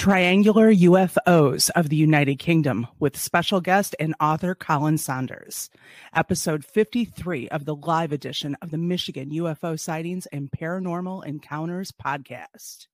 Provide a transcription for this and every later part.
Triangular UFOs of the United Kingdom with special guest and author Colin Saunders. Episode 53 of the live edition of the Michigan UFO Sightings and Paranormal Encounters podcast.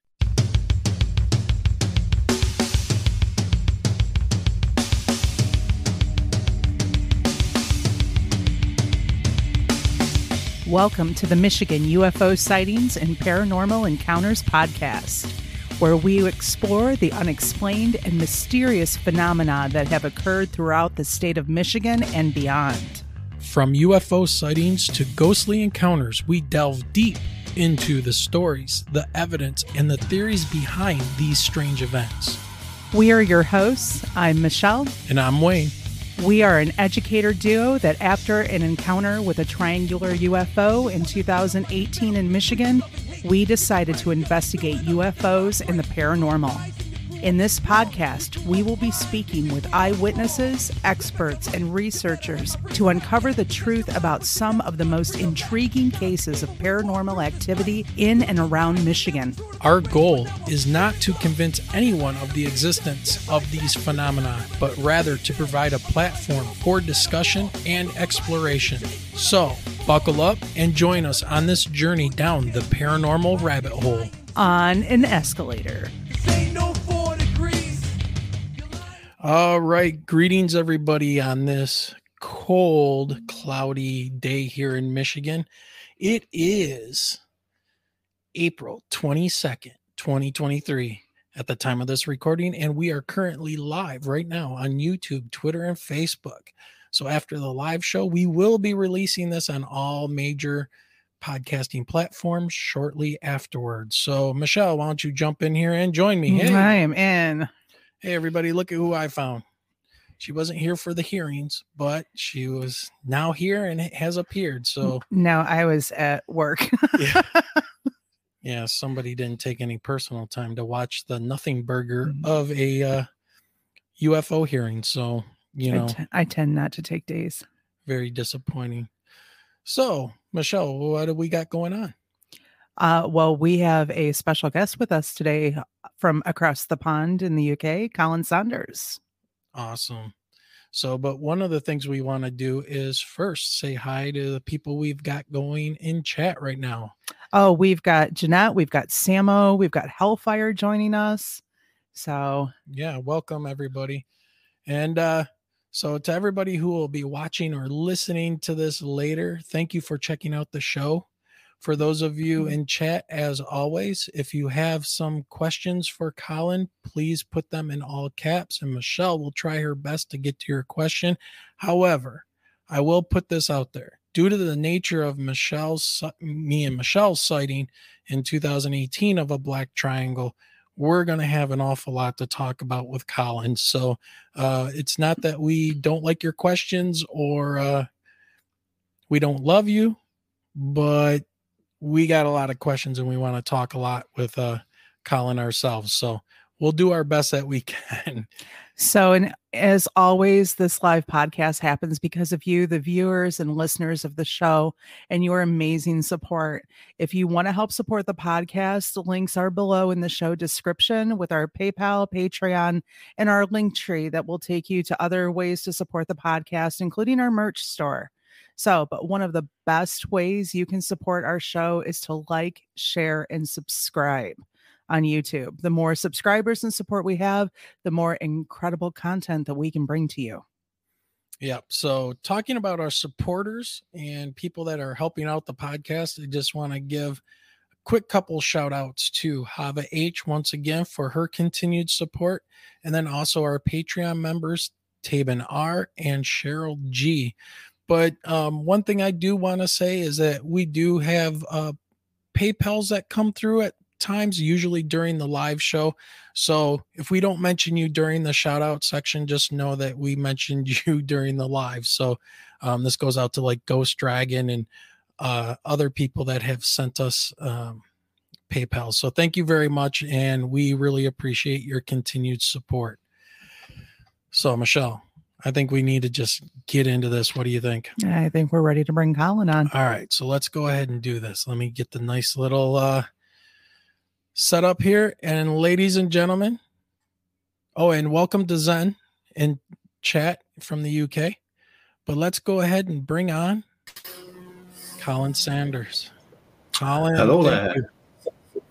Welcome to the Michigan UFO Sightings and Paranormal Encounters podcast where we explore the unexplained and mysterious phenomena that have occurred throughout the state of Michigan and beyond. From UFO sightings to ghostly encounters, we delve deep into the stories, the evidence, and the theories behind these strange events. We are your hosts. I'm Michelle. And I'm Wayne. We are an educator duo that, after an encounter with a triangular UFO in 2018 in Michigan, we decided to investigate UFOs and the paranormal. In this podcast, we will be speaking with eyewitnesses, experts, and researchers to uncover the truth about some of the most intriguing cases of paranormal activity in and around Michigan. Our goal is not to convince anyone of the existence of these phenomena, but rather to provide a platform for discussion and exploration. So, buckle up and join us on this journey down the paranormal rabbit hole. On an escalator. All right. Greetings, everybody, on this cold, cloudy day here in Michigan. It is April 22nd, 2023, at the time of this recording, and we are currently live right now on YouTube, Twitter, and Facebook. So, after the live show, we will be releasing this on all major podcasting platforms shortly afterwards. So, Michelle, why don't you jump in here and join me? Mm, hey. I am in. Hey, everybody, look at who I found. She wasn't here for the hearings, but she was now here and has appeared. So no, I was at work. yeah. yeah, somebody didn't take any personal time to watch the nothing burger mm-hmm. of a uh, UFO hearing. So, you know, I, t- I tend not to take days. Very disappointing. So, Michelle, what do we got going on? Uh, well, we have a special guest with us today from across the pond in the UK, Colin Saunders. Awesome. So, but one of the things we want to do is first say hi to the people we've got going in chat right now. Oh, we've got Jeanette, we've got Samo, we've got Hellfire joining us. So, yeah, welcome everybody. And uh so to everybody who will be watching or listening to this later, thank you for checking out the show. For those of you mm-hmm. in chat, as always, if you have some questions for Colin, please put them in all caps, and Michelle will try her best to get to your question. However, I will put this out there. Due to the nature of Michelle's, me and Michelle's sighting in 2018 of a black triangle, we're going to have an awful lot to talk about with Colin. So uh, it's not that we don't like your questions or uh, we don't love you, but we got a lot of questions and we want to talk a lot with uh Colin ourselves. So we'll do our best that we can. So, and as always, this live podcast happens because of you, the viewers and listeners of the show, and your amazing support. If you want to help support the podcast, the links are below in the show description with our PayPal, Patreon, and our link tree that will take you to other ways to support the podcast, including our merch store. So, but one of the best ways you can support our show is to like, share, and subscribe on YouTube. The more subscribers and support we have, the more incredible content that we can bring to you. Yep. So, talking about our supporters and people that are helping out the podcast, I just want to give a quick couple shout outs to Hava H once again for her continued support, and then also our Patreon members, Taben R and Cheryl G. But um, one thing I do want to say is that we do have uh, PayPal's that come through at times, usually during the live show. So if we don't mention you during the shout out section, just know that we mentioned you during the live. So um, this goes out to like Ghost Dragon and uh, other people that have sent us um, PayPal. So thank you very much. And we really appreciate your continued support. So, Michelle, I think we need to just get into this. What do you think? I think we're ready to bring Colin on. All right, so let's go ahead and do this. Let me get the nice little uh setup here. And ladies and gentlemen, Oh, and welcome to Zen and chat from the UK. But let's go ahead and bring on Colin Saunders. Colin. Hello there. You.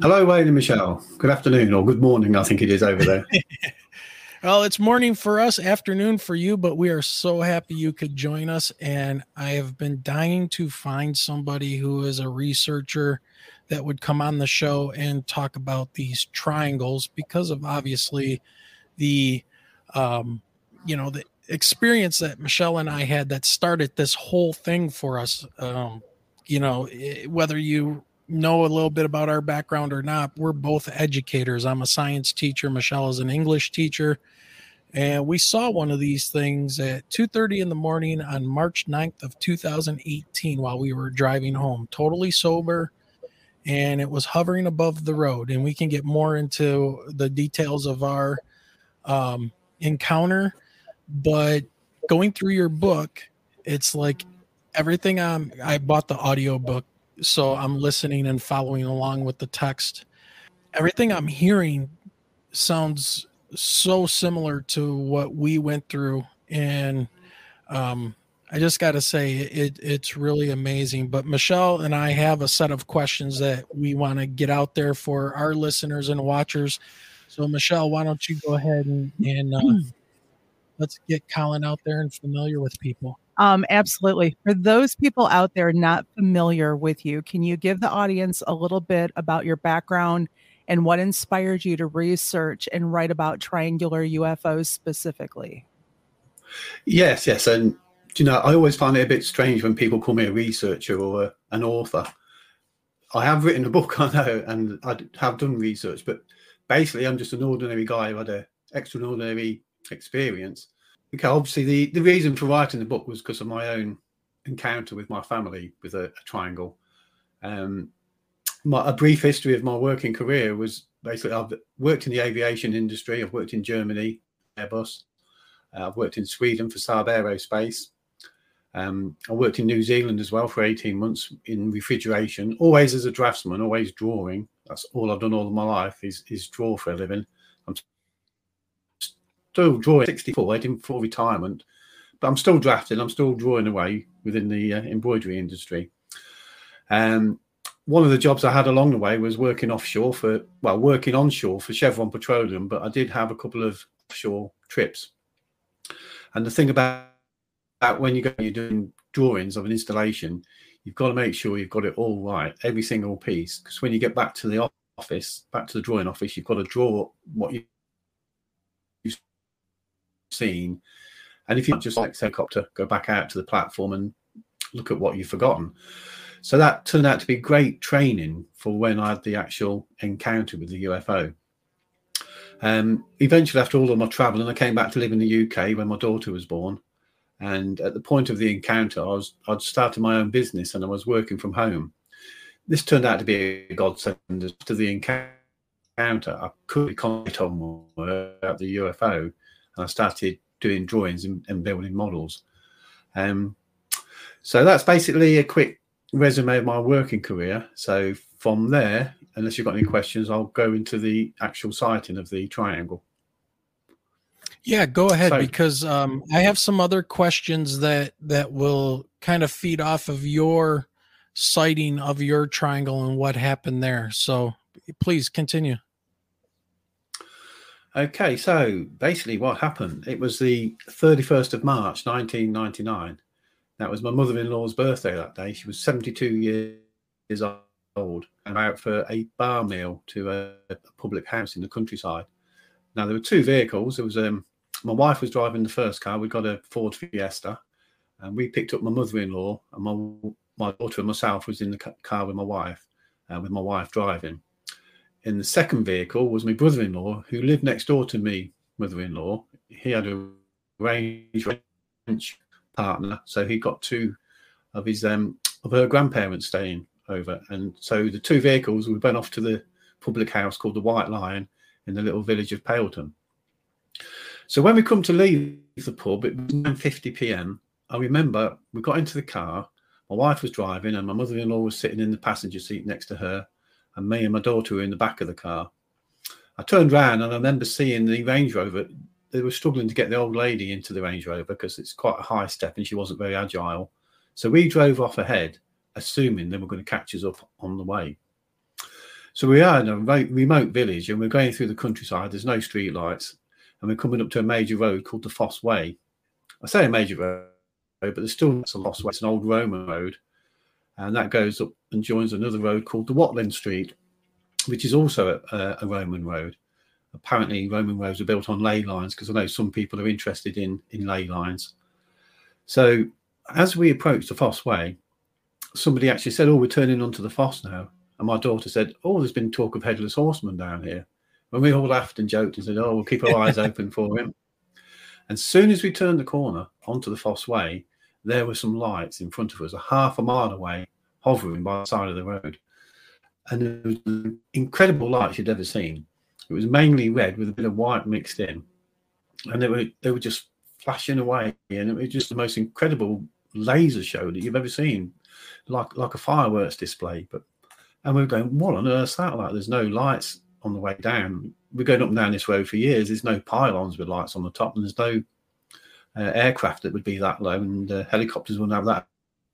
Hello, Wayne and Michelle. Good afternoon or good morning, I think it is over there. well, it's morning for us, afternoon for you, but we are so happy you could join us. And I have been dying to find somebody who is a researcher that would come on the show and talk about these triangles because of obviously the um, you know the experience that Michelle and I had that started this whole thing for us. Um, you know, whether you know a little bit about our background or not, we're both educators. I'm a science teacher. Michelle is an English teacher. And we saw one of these things at 2:30 in the morning on March 9th of 2018 while we were driving home, totally sober, and it was hovering above the road. And we can get more into the details of our um, encounter, but going through your book, it's like everything I'm I bought the audio book, so I'm listening and following along with the text. Everything I'm hearing sounds so similar to what we went through and um, I just got to say it it's really amazing. But Michelle and I have a set of questions that we want to get out there for our listeners and watchers. So Michelle, why don't you go ahead and, and uh, let's get Colin out there and familiar with people. Um, absolutely. For those people out there not familiar with you, can you give the audience a little bit about your background and what inspired you to research and write about triangular UFOs specifically? Yes, yes. And, you know, I always find it a bit strange when people call me a researcher or a, an author. I have written a book, I know, and I have done research, but basically, I'm just an ordinary guy who had an extraordinary experience. Okay, obviously, the, the reason for writing the book was because of my own encounter with my family with a, a triangle. Um, my, a brief history of my working career was basically I've worked in the aviation industry. I've worked in Germany, Airbus. Uh, I've worked in Sweden for Saab Aerospace. Um, I worked in New Zealand as well for 18 months in refrigeration, always as a draftsman, always drawing. That's all I've done all of my life is, is draw for a living. Still drawing 64, waiting for retirement, but I'm still drafting. I'm still drawing away within the uh, embroidery industry. Um, one of the jobs I had along the way was working offshore for, well, working onshore for Chevron Petroleum, but I did have a couple of offshore trips. And the thing about, about when you go, you're doing drawings of an installation, you've got to make sure you've got it all right, every single piece. Because when you get back to the office, back to the drawing office, you've got to draw what you, seen. And if you just like helicopter, go back out to the platform and look at what you've forgotten. So that turned out to be great training for when I had the actual encounter with the UFO. Um, eventually, after all of my traveling, I came back to live in the UK when my daughter was born. And at the point of the encounter, I was I'd started my own business and I was working from home. This turned out to be a godsend to the encounter. I could concentrate on about the UFO, and I started doing drawings and, and building models. Um, so that's basically a quick resume of my working career. So from there, unless you've got any questions, I'll go into the actual sighting of the triangle. Yeah, go ahead so, because um, I have some other questions that that will kind of feed off of your sighting of your triangle and what happened there. So please continue. Okay, so basically what happened, it was the 31st of March 1999 that was my mother-in-law's birthday that day. She was 72 years old and out for a bar meal to a, a public house in the countryside. Now there were two vehicles. There was um, my wife was driving the first car. We got a Ford Fiesta, and we picked up my mother-in-law, and my my daughter and myself was in the car with my wife, uh, with my wife driving. In the second vehicle was my brother-in-law, who lived next door to me, mother-in-law. He had a Range Rover, so he got two of his um of her grandparents staying over, and so the two vehicles we went off to the public house called the White Lion in the little village of Pailton. So when we come to leave the pub, it was 9:50 p.m. I remember we got into the car. My wife was driving, and my mother-in-law was sitting in the passenger seat next to her, and me and my daughter were in the back of the car. I turned around and I remember seeing the Range Rover. They were struggling to get the old lady into the Range Rover because it's quite a high step and she wasn't very agile. So we drove off ahead, assuming they were going to catch us up on the way. So we are in a remote village and we're going through the countryside. There's no street lights and we're coming up to a major road called the Foss Way. I say a major road, but there's still a Foss Way. It's an old Roman road and that goes up and joins another road called the Watling Street, which is also a, a Roman road. Apparently, Roman roads are built on ley lines because I know some people are interested in in ley lines. So, as we approached the Foss Way, somebody actually said, "Oh, we're turning onto the Foss now," and my daughter said, "Oh, there's been talk of headless horsemen down here." And we all laughed and joked and said, "Oh, we'll keep our eyes open for him." And as soon as we turned the corner onto the Foss Way, there were some lights in front of us, a half a mile away, hovering by the side of the road. And it was incredible lights you'd ever seen. It was mainly red with a bit of white mixed in. And they were they were just flashing away. And it was just the most incredible laser show that you've ever seen. Like like a fireworks display. But and we were going, what on earth's that like? There's no lights on the way down. We're going up and down this road for years. There's no pylons with lights on the top, and there's no uh, aircraft that would be that low, and uh, helicopters wouldn't have that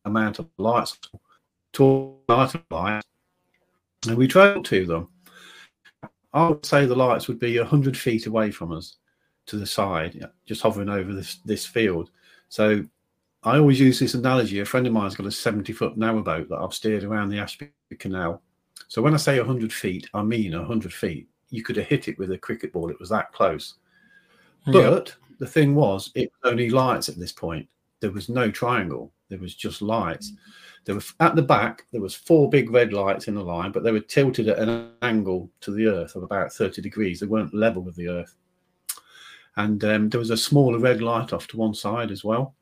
amount of lights, tall lights. And we drove to them. I would say the lights would be hundred feet away from us, to the side, just hovering over this this field. So I always use this analogy. A friend of mine's got a 70 foot narrowboat that I've steered around the Ashby Canal. So when I say 100 feet, I mean 100 feet. You could have hit it with a cricket ball. It was that close. But the thing was, it was only lights at this point. There was no triangle. There was just lights. There were at the back. There was four big red lights in a line, but they were tilted at an angle to the earth of about thirty degrees. They weren't level with the earth. And um, there was a smaller red light off to one side as well.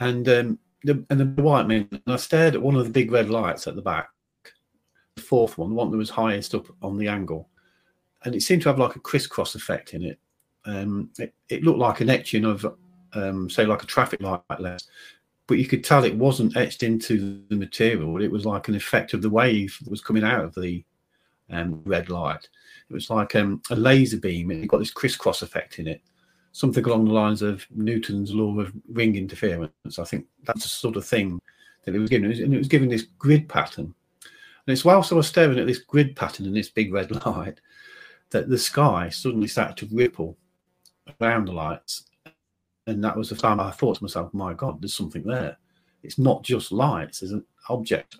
And um, the, and the white men. And I stared at one of the big red lights at the back, the fourth one, the one that was highest up on the angle, and it seemed to have like a crisscross effect in it um, it, it, looked like an etching of, um, say, like a traffic light but you could tell it wasn't etched into the material. It was like an effect of the wave that was coming out of the um, red light. It was like um, a laser beam, and it got this crisscross effect in it, something along the lines of Newton's law of ring interference. I think that's the sort of thing that it was giving, and it was giving this grid pattern. And it's whilst I was staring at this grid pattern and this big red light that the sky suddenly started to ripple around the lights. And that was the time I thought to myself, my God, there's something there. It's not just lights, there's an object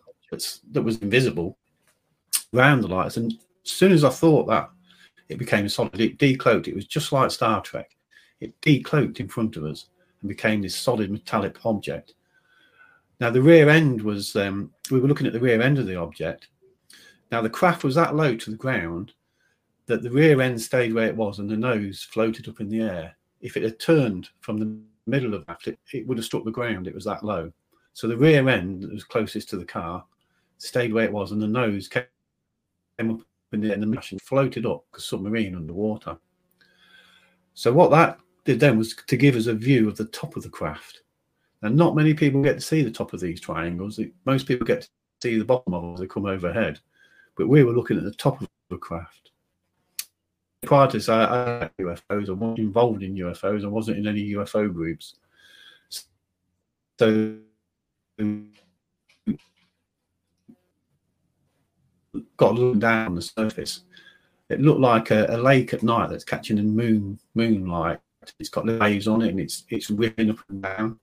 that was invisible around the lights. And as soon as I thought that, it became solid. It decloaked. It was just like Star Trek. It decloaked in front of us and became this solid metallic object. Now, the rear end was, um, we were looking at the rear end of the object. Now, the craft was that low to the ground that the rear end stayed where it was and the nose floated up in the air. If it had turned from the middle of that, it, it would have struck the ground. It was that low. So the rear end that was closest to the car stayed where it was, and the nose came up in the air, and the machine floated up because submarine underwater. So what that did then was to give us a view of the top of the craft. And not many people get to see the top of these triangles. Most people get to see the bottom of them as they come overhead. But we were looking at the top of the craft prior to this, I, I UFOs. I wasn't involved in UFOs. I wasn't in any UFO groups. So got down on the surface. It looked like a, a, lake at night that's catching the moon moonlight. It's got waves on it and it's it's whipping up and down.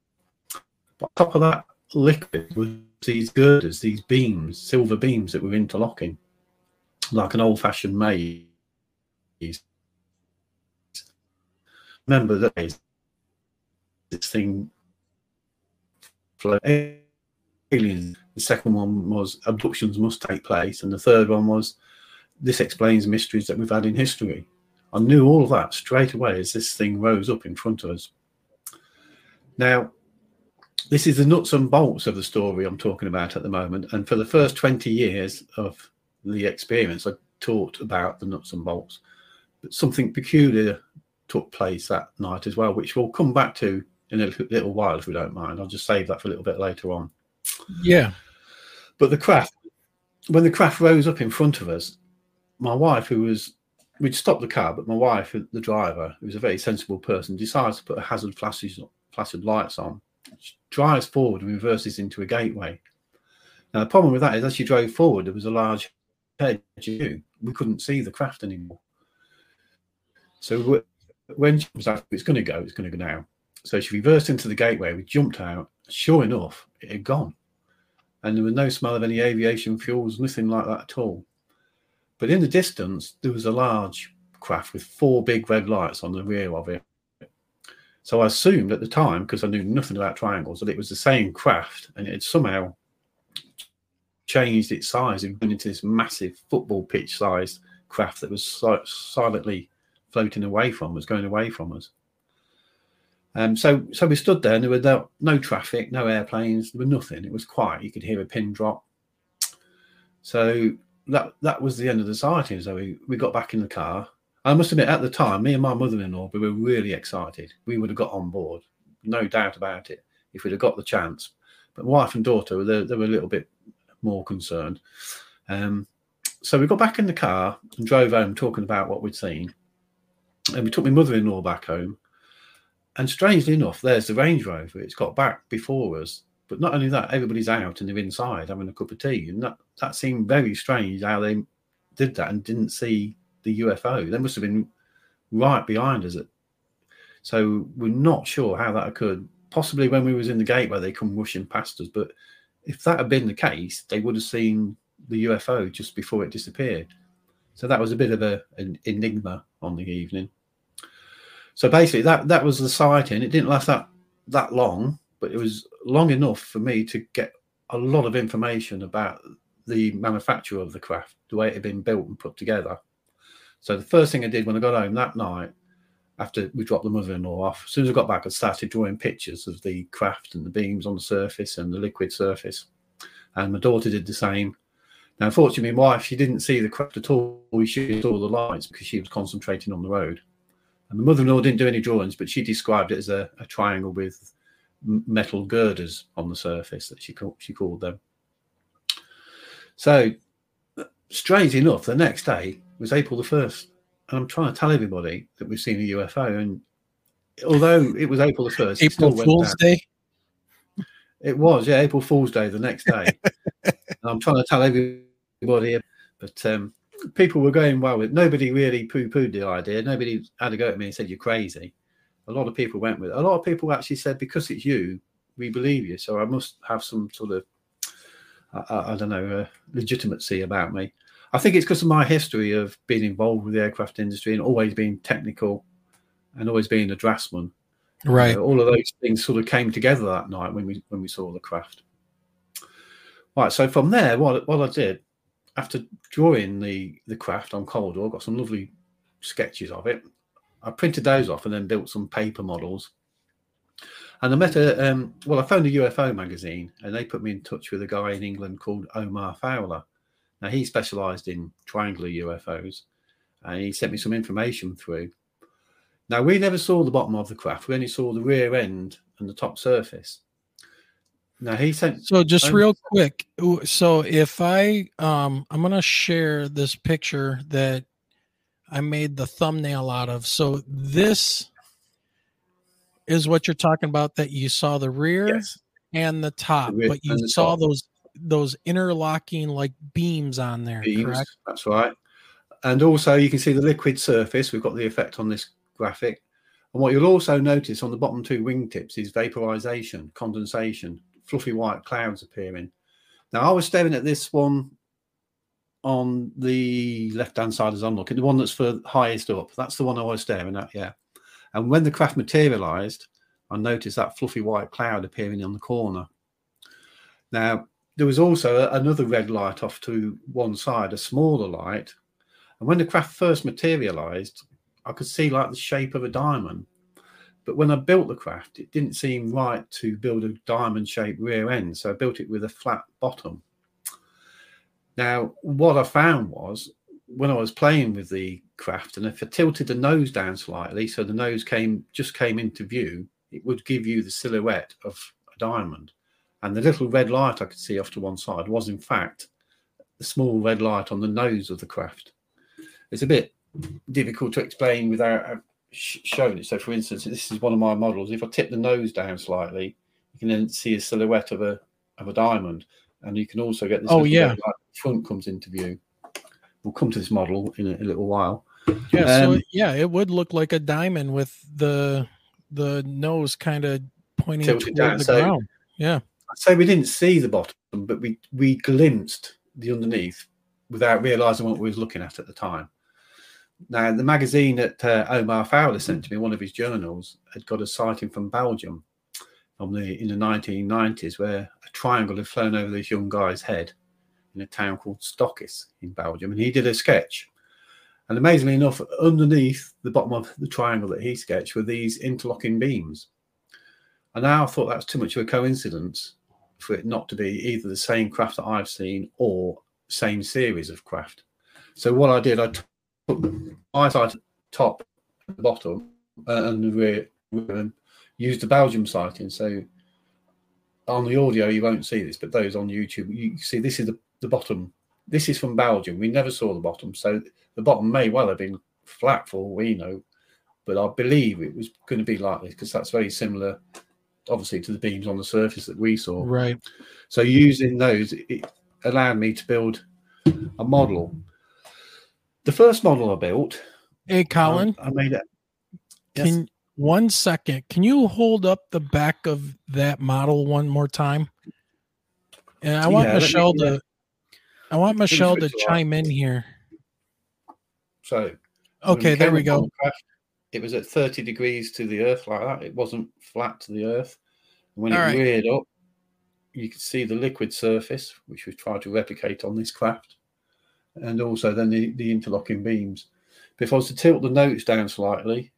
But on top of that liquid was these girders, these beams, silver beams that were interlocking, like an old-fashioned maze remember that this thing aliens. The second one was abductions must take place, and the third one was this explains mysteries that we've had in history. I knew all that straight away as this thing rose up in front of us. Now, this is the nuts and bolts of the story I'm talking about at the moment. And for the first 20 years of the experience, I taught about the nuts and bolts something peculiar took place that night as well, which we'll come back to in a little while if we don't mind. I'll just save that for a little bit later on. Yeah. But the craft, when the craft rose up in front of us, my wife, who was we'd stopped the car, but my wife, the driver, who was a very sensible person, decides to put a hazard flashes, flashing lights on. She drives forward and reverses into a gateway. Now, the problem with that is as she drove forward, there was a large hedge. We couldn't see the craft anymore. So when she was like, it's going to go, it's going to go now. So she reversed into the gateway. We jumped out. Sure enough, it had gone. And there was no smell of any aviation fuels, nothing like that at all. But in the distance, there was a large craft with four big red lights on the rear of it. So I assumed at the time, because I knew nothing about triangles, that it was the same craft and it had somehow changed its size and gone into this massive football pitch sized craft that was silently floating away from us, going away from us. Um, so, so we stood there, and there were no, no traffic, no airplanes, there was nothing. It was quiet. You could hear a pin drop. So that that was the end of the sighting. So we, we got back in the car. I must admit, at the time, me and my mother-in-law, we were really excited. We would have got on board, no doubt about it, if we'd have got the chance. But wife and daughter, they, they were a little bit more concerned. Um, so we got back in the car and drove home, talking about what we'd seen. And we took my mother-in-law back home and strangely enough, there's the Range Rover. It's got back before us. But not only that, everybody's out and they're inside having a cup of tea. And that, that seemed very strange how they did that and didn't see the UFO. They must have been right behind us. So we're not sure how that occurred. Possibly when we was in the gateway, they come rushing past us. But if that had been the case, they would have seen the UFO just before it disappeared. So that was a bit of a, an enigma on the evening. So basically, that that was the sighting. It didn't last that that long, but it was long enough for me to get a lot of information about the manufacture of the craft, the way it had been built and put together. So the first thing I did when I got home that night, after we dropped the mother-in-law off, as soon as I got back, I started drawing pictures of the craft and the beams on the surface and the liquid surface. And my daughter did the same. Now, unfortunately, my wife, she didn't see the craft at all. She saw the lights because she was concentrating on the road. And the mother-in-law didn't do any drawings, but she described it as a, a triangle with metal girders on the surface that she called, she called them. So, strange enough, the next day was April the 1st. And I'm trying to tell everybody that we've seen a UFO. And although it was April the 1st, April Fool's Day? It was, yeah, April Fool's Day the next day. I'm trying to tell everybody, but um, people were going well with. Nobody really poo-pooed the idea. Nobody had a go at me and said you're crazy. A lot of people went with it. A lot of people actually said because it's you, we believe you. So I must have some sort of, I, I don't know, uh, legitimacy about me. I think it's because of my history of being involved with the aircraft industry and always being technical and always being a draftsman. Right. Uh, all of those things sort of came together that night when we when we saw the craft. Right. So from there, what what I did after drawing the the craft on CorelDRAW, got some lovely sketches of it. I printed those off and then built some paper models. And I met a um, well, I found a UFO magazine, and they put me in touch with a guy in England called Omar Fowler. Now he specialised in triangular UFOs, and he sent me some information through. Now we never saw the bottom of the craft; we only saw the rear end and the top surface. Now he sent. So just real quick, so if I um I'm gonna share this picture that I made the thumbnail out of. So this is what you're talking about that you saw the rear yes. and the top, the but you saw top. those those interlocking like beams on there. Beams, correct? That's right. And also you can see the liquid surface. We've got the effect on this graphic. And what you'll also notice on the bottom two wingtips is vaporization, condensation fluffy white clouds appearing. Now, I was staring at this one on the left hand side as I'm looking, the one that's for highest up. That's the one I was staring at, yeah. And when the craft materialized, I noticed that fluffy white cloud appearing on the corner. Now, there was also another red light off to one side, a smaller light. And when the craft first materialized, I could see like the shape of a diamond. But when I built the craft, it didn't seem right to build a diamond shaped rear end. So I built it with a flat bottom. Now, what I found was when I was playing with the craft, and if I tilted the nose down slightly, so the nose came just came into view, it would give you the silhouette of a diamond. And the little red light I could see off to one side was, in fact, the small red light on the nose of the craft. It's a bit difficult to explain without uh, sh- showing it. So, for instance, this is one of my models. If I tip the nose down slightly, you can then see a silhouette of a of a diamond, and you can also get this. Oh, yeah. light front comes into view. We'll come to this model in a, a little while. Yeah, so Um, yeah, it would look like a diamond with the the nose kind of pointing toward down, the so- ground. Yeah. I'd say we didn't see the bottom, but we we glimpsed the underneath without realizing what we was looking at at the time. Now, the magazine that uh, Omar Fowler sent to me, one of his journals, had got a sighting from Belgium from the in the 1990s, where a triangle had flown over this young guy's head in a town called Stockis in Belgium, and he did a sketch. And amazingly enough, underneath the bottom of the triangle that he sketched were these interlocking beams. And now I thought that's too much of a coincidence for it not to be either the same craft that I've seen or same series of craft. So what I did, I side top, the bottom, uh, and the rear, and used the Belgium sighting. So on the audio, you won't see this, but those on YouTube, you see this is the, the bottom. This is from Belgium. We never saw the bottom, so the bottom may well have been flat for all we know, but I believe it was going to be like this because that's very similar, obviously, to the beams on the surface that we saw. Right. So using those, it allowed me to build a model. The first model I built, Hey, um, Colin, I made it. Yes. can one second? Can you hold up the back of that model one more time? And I want Yeah, let me- Michelle yeah. to. I want Michelle to switch it on. chime in here. So Okay, there we go. it was at 30 degrees to the earth like that. It wasn't flat to the earth. And when All it right. reared up, you could see the liquid surface, which we've tried to replicate on this craft, and also then the, the interlocking beams. But if I was to tilt the notes down slightly,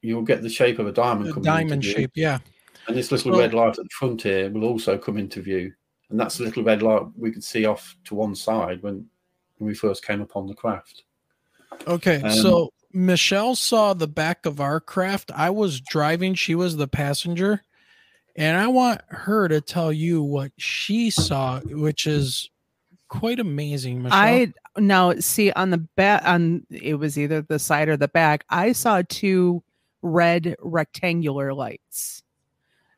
you'll get the shape of a diamond into diamond shape, yeah. And this little Well- red light at the front here will also come into view. And that's the little red light we could see off to one side when, when we first came upon the craft. Okay, Um, so Michelle saw the back of our craft. I was driving, she was the passenger. And I want her to tell you what she saw, which is quite amazing, Michelle. I now see on the back on it was either the side or the back. I saw two red rectangular lights.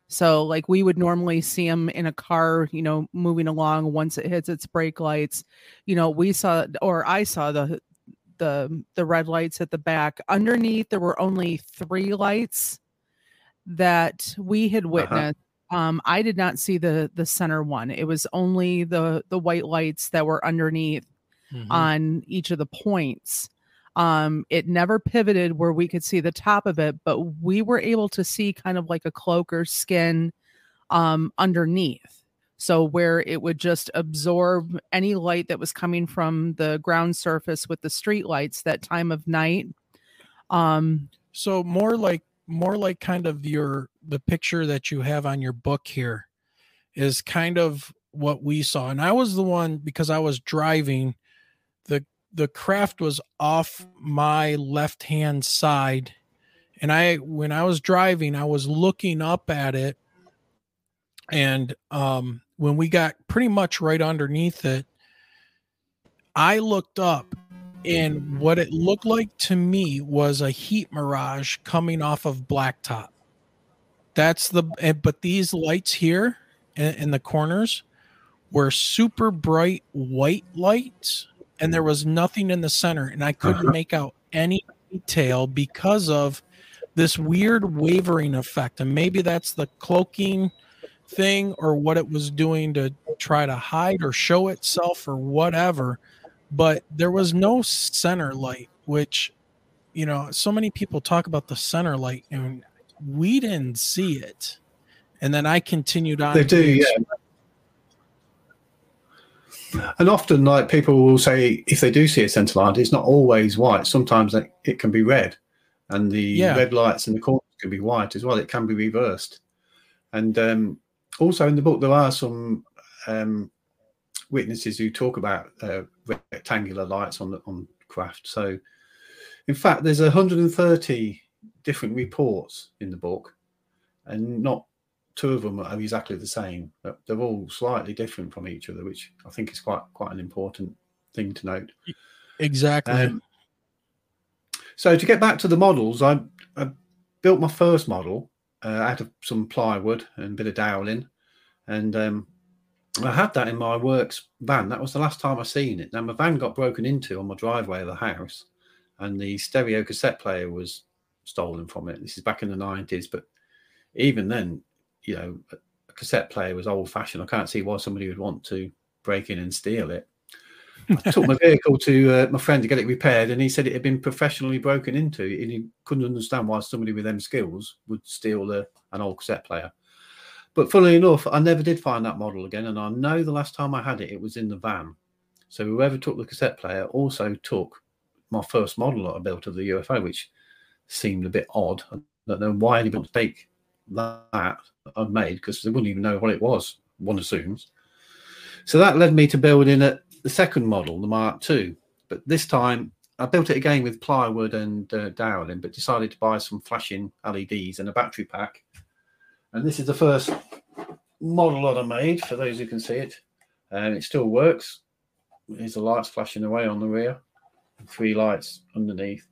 So like we would normally see them in a car, you know, moving along once it hits its brake lights. You know, we saw or I saw the the the red lights at the back. Underneath there were only 3 lights that we had uh-huh. witnessed. Um I did not see the the center one. It was only the the white lights that were underneath Mhm. on each of the points. Um, it never pivoted where we could see the top of it, but we were able to see kind of like a cloak or skin um, underneath. So where it would just absorb any light that was coming from the ground surface with the street lights that time of night. Um, So more like more like kind of your the picture that you have on your book here is kind of what we saw. And I was the one because I was driving the the craft was off my left hand side and I when I was driving I was looking up at it and um when we got pretty much right underneath it I looked up and what it looked like to me was a heat mirage coming off of blacktop. That's the but these lights here in, in the corners were super bright white lights, and there was nothing in the center, and I couldn't Uh-huh. make out any detail because of this weird wavering effect. And maybe that's the cloaking thing or what it was doing to try to hide or show itself or whatever but there was no center light which you know so many people talk about the center light and we didn't see it and then i continued on They do, yeah. And often, like people will say, if they do see a centre light, it's not always white. Sometimes it, can be red, and the Yeah. red lights in the corners can be white as well. It can be reversed. And um, also in the book, there are some um, witnesses who talk about uh, rectangular lights on the on craft. So, in fact, there's 130 different reports in the book, and not two of them are exactly the same. They're all slightly different from each other, which I think is quite quite an important thing to note. Exactly. Um, so to get back to the models, I, I built my first model uh, out of some plywood and a bit of doweling, and um, I had that in my works van. That was the last time I seen it. Now my van got broken into on my driveway of the house, and the stereo cassette player was stolen from it. This is back in the nineties, but even then, you know, a cassette player was old fashioned. I can't see why somebody would want to break in and steal it. I took my vehicle to uh, my friend to get it repaired, and he said it had been professionally broken into, and he couldn't understand why somebody with them skills would steal a, an old cassette player. But funnily enough, I never did find that model again, and I know the last time I had it, it was in the van. So whoever took the cassette player also took my first model that I built of the UFO, which seemed a bit odd. I don't know why anybody would take that I'd made because they wouldn't even know what it was. One assumes. So that led me to building a, the second model, the Mark II. But this time I built it again with plywood and uh, doweling, but decided to buy some flashing LEDs and a battery pack. And this is the first model that I made for those who can see it. And it still works. Here's the lights flashing away on the rear, three lights underneath.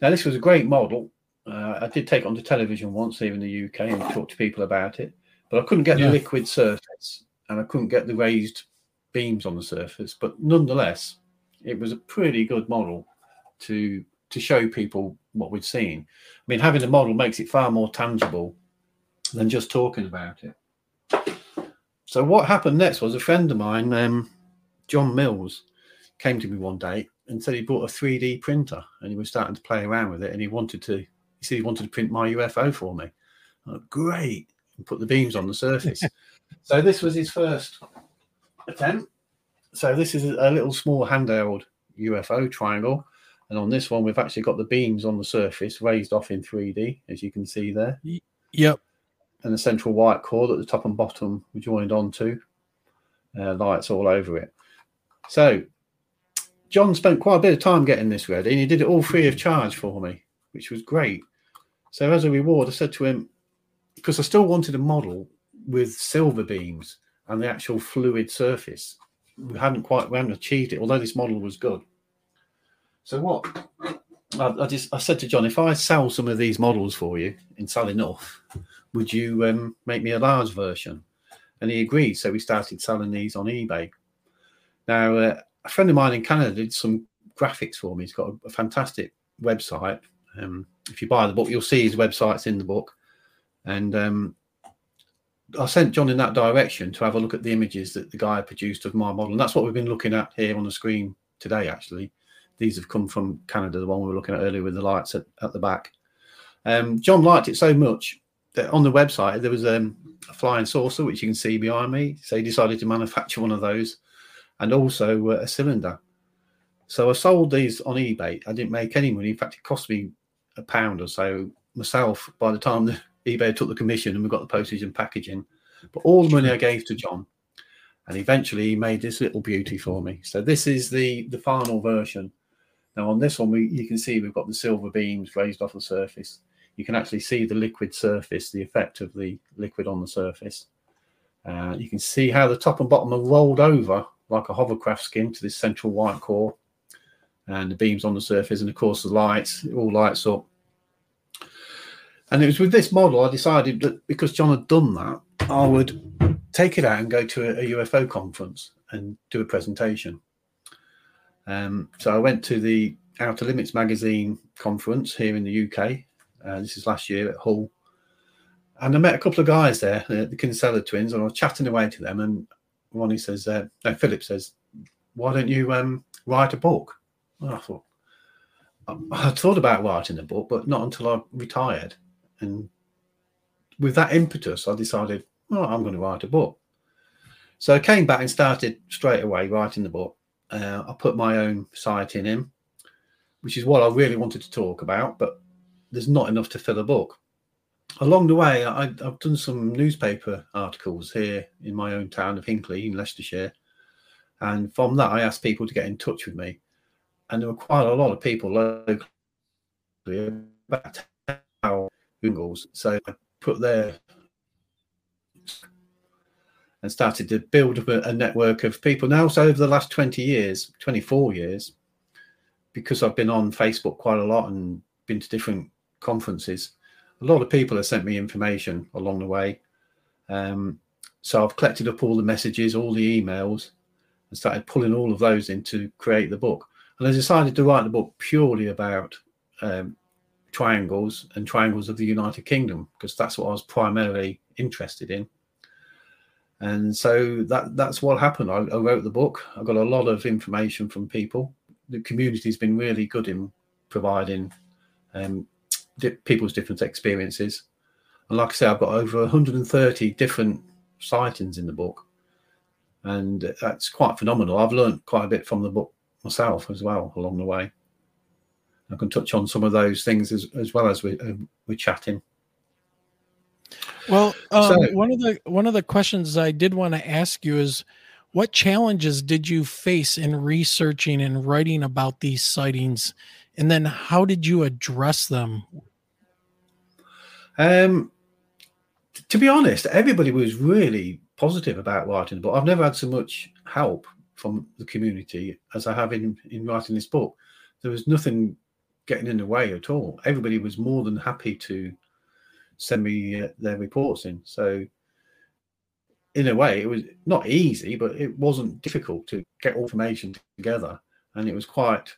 Now, this was a great model. Uh, I did take it onto television once here in the UK and talk to people about it, but I couldn't get yeah. the liquid surface and I couldn't get the raised beams on the surface. But nonetheless, it was a pretty good model to to show people what we'd seen. I mean, having a model makes it far more tangible than just talking about it. So what happened next was a friend of mine, um, John Mills, came to me one day and said he bought a 3D printer and he was starting to play around with it and he wanted to he said he wanted to print my UFO for me. Like, Great, and put the beams on the surface. so this was his first attempt. So this is a little small handheld UFO triangle, and on this one we've actually got the beams on the surface raised off in 3D, as you can see there. Yep. And the central white cord at the top and bottom we joined onto. Uh, lights all over it. So John spent quite a bit of time getting this ready, and he did it all free of charge for me, which was great. So as a reward, I said to him, because I still wanted a model with silver beams and the actual fluid surface. We hadn't quite we hadn't achieved it, although this model was good. So what I, I just I said to John, if I sell some of these models for you and sell enough, would you um, make me a large version? And he agreed. So we started selling these on eBay. Now, uh, a friend of mine in Canada did some graphics for me. He's got a, a fantastic website. Um, if you buy the book, you'll see his website's in the book. And um, I sent John in that direction to have a look at the images that the guy produced of my model. And that's what we've been looking at here on the screen today, actually. These have come from Canada, the one we were looking at earlier with the lights at, at the back. Um, John liked it so much that on the website there was um, a flying saucer, which you can see behind me. So he decided to manufacture one of those and also uh, a cylinder. So I sold these on eBay. I didn't make any money. In fact, it cost me a pound or so myself by the time the eBay took the commission and we got the postage and packaging. But all the money I gave to John, and eventually he made this little beauty for me. So this is the the final version. Now on this one, we you can see we've got the silver beams raised off the surface. You can actually see the liquid surface, the effect of the liquid on the surface. Uh, you can see how the top and bottom are rolled over like a hovercraft skin to this central white core. And the beams on the surface and of course the lights it all lights up. And it was with this model i decided that because john had done that i would take it out and go to a, a ufo conference and do a presentation. Um, so i went to the outer limits magazine conference here in the uk uh, this is last year at hull. And i met a couple of guys there the kinsella twins and i was chatting away to them and Ronnie says, uh, no, Philip says, why don't you um, write a book? Well, I thought, I, thought about writing a book, but not until I retired. And with that impetus, I decided, oh, I'm going to write a book. So I came back and started straight away writing the book. Uh, I put my own site in him, which is what I really wanted to talk about, but there's not enough to fill a book along the way, I, have done some newspaper articles here in my own town of Hinckley in Leicestershire. And from that, I asked people to get in touch with me. And there were quite a lot of people locally, about how Googles. So I put there and started to build up a network of people. Now, so over the last 20 years, 24 years, because I've been on Facebook quite a lot and been to different conferences, a lot of people have sent me information along the way. Um, so I've collected up all the messages, all the emails, and started pulling all of those in to create the book. And I decided to write the book purely about um, triangles and triangles of the United Kingdom because that's what I was primarily interested in. And so that that's what happened. I, I wrote the book. I got a lot of information from people. The community's been really good in providing um, di- people's different experiences. And like I say, I've got over 130 different sightings in the book, and that's quite phenomenal. I've learned quite a bit from the book myself as well along the way. I can touch on some of those things as, as well as we, uh, we're chatting. Well, um, so, one of the one of the questions I did want to ask you is, what challenges did you face in researching and writing about these sightings, and then how did you address them? Um, to be honest, everybody was really positive about writing the book. I've never had so much help from the community as I have in in writing this book. There was nothing getting in the way at all. Everybody was more than happy to send me uh, their reports in. So, in a way, it was not easy, but it wasn't difficult to get all information together, and it was quite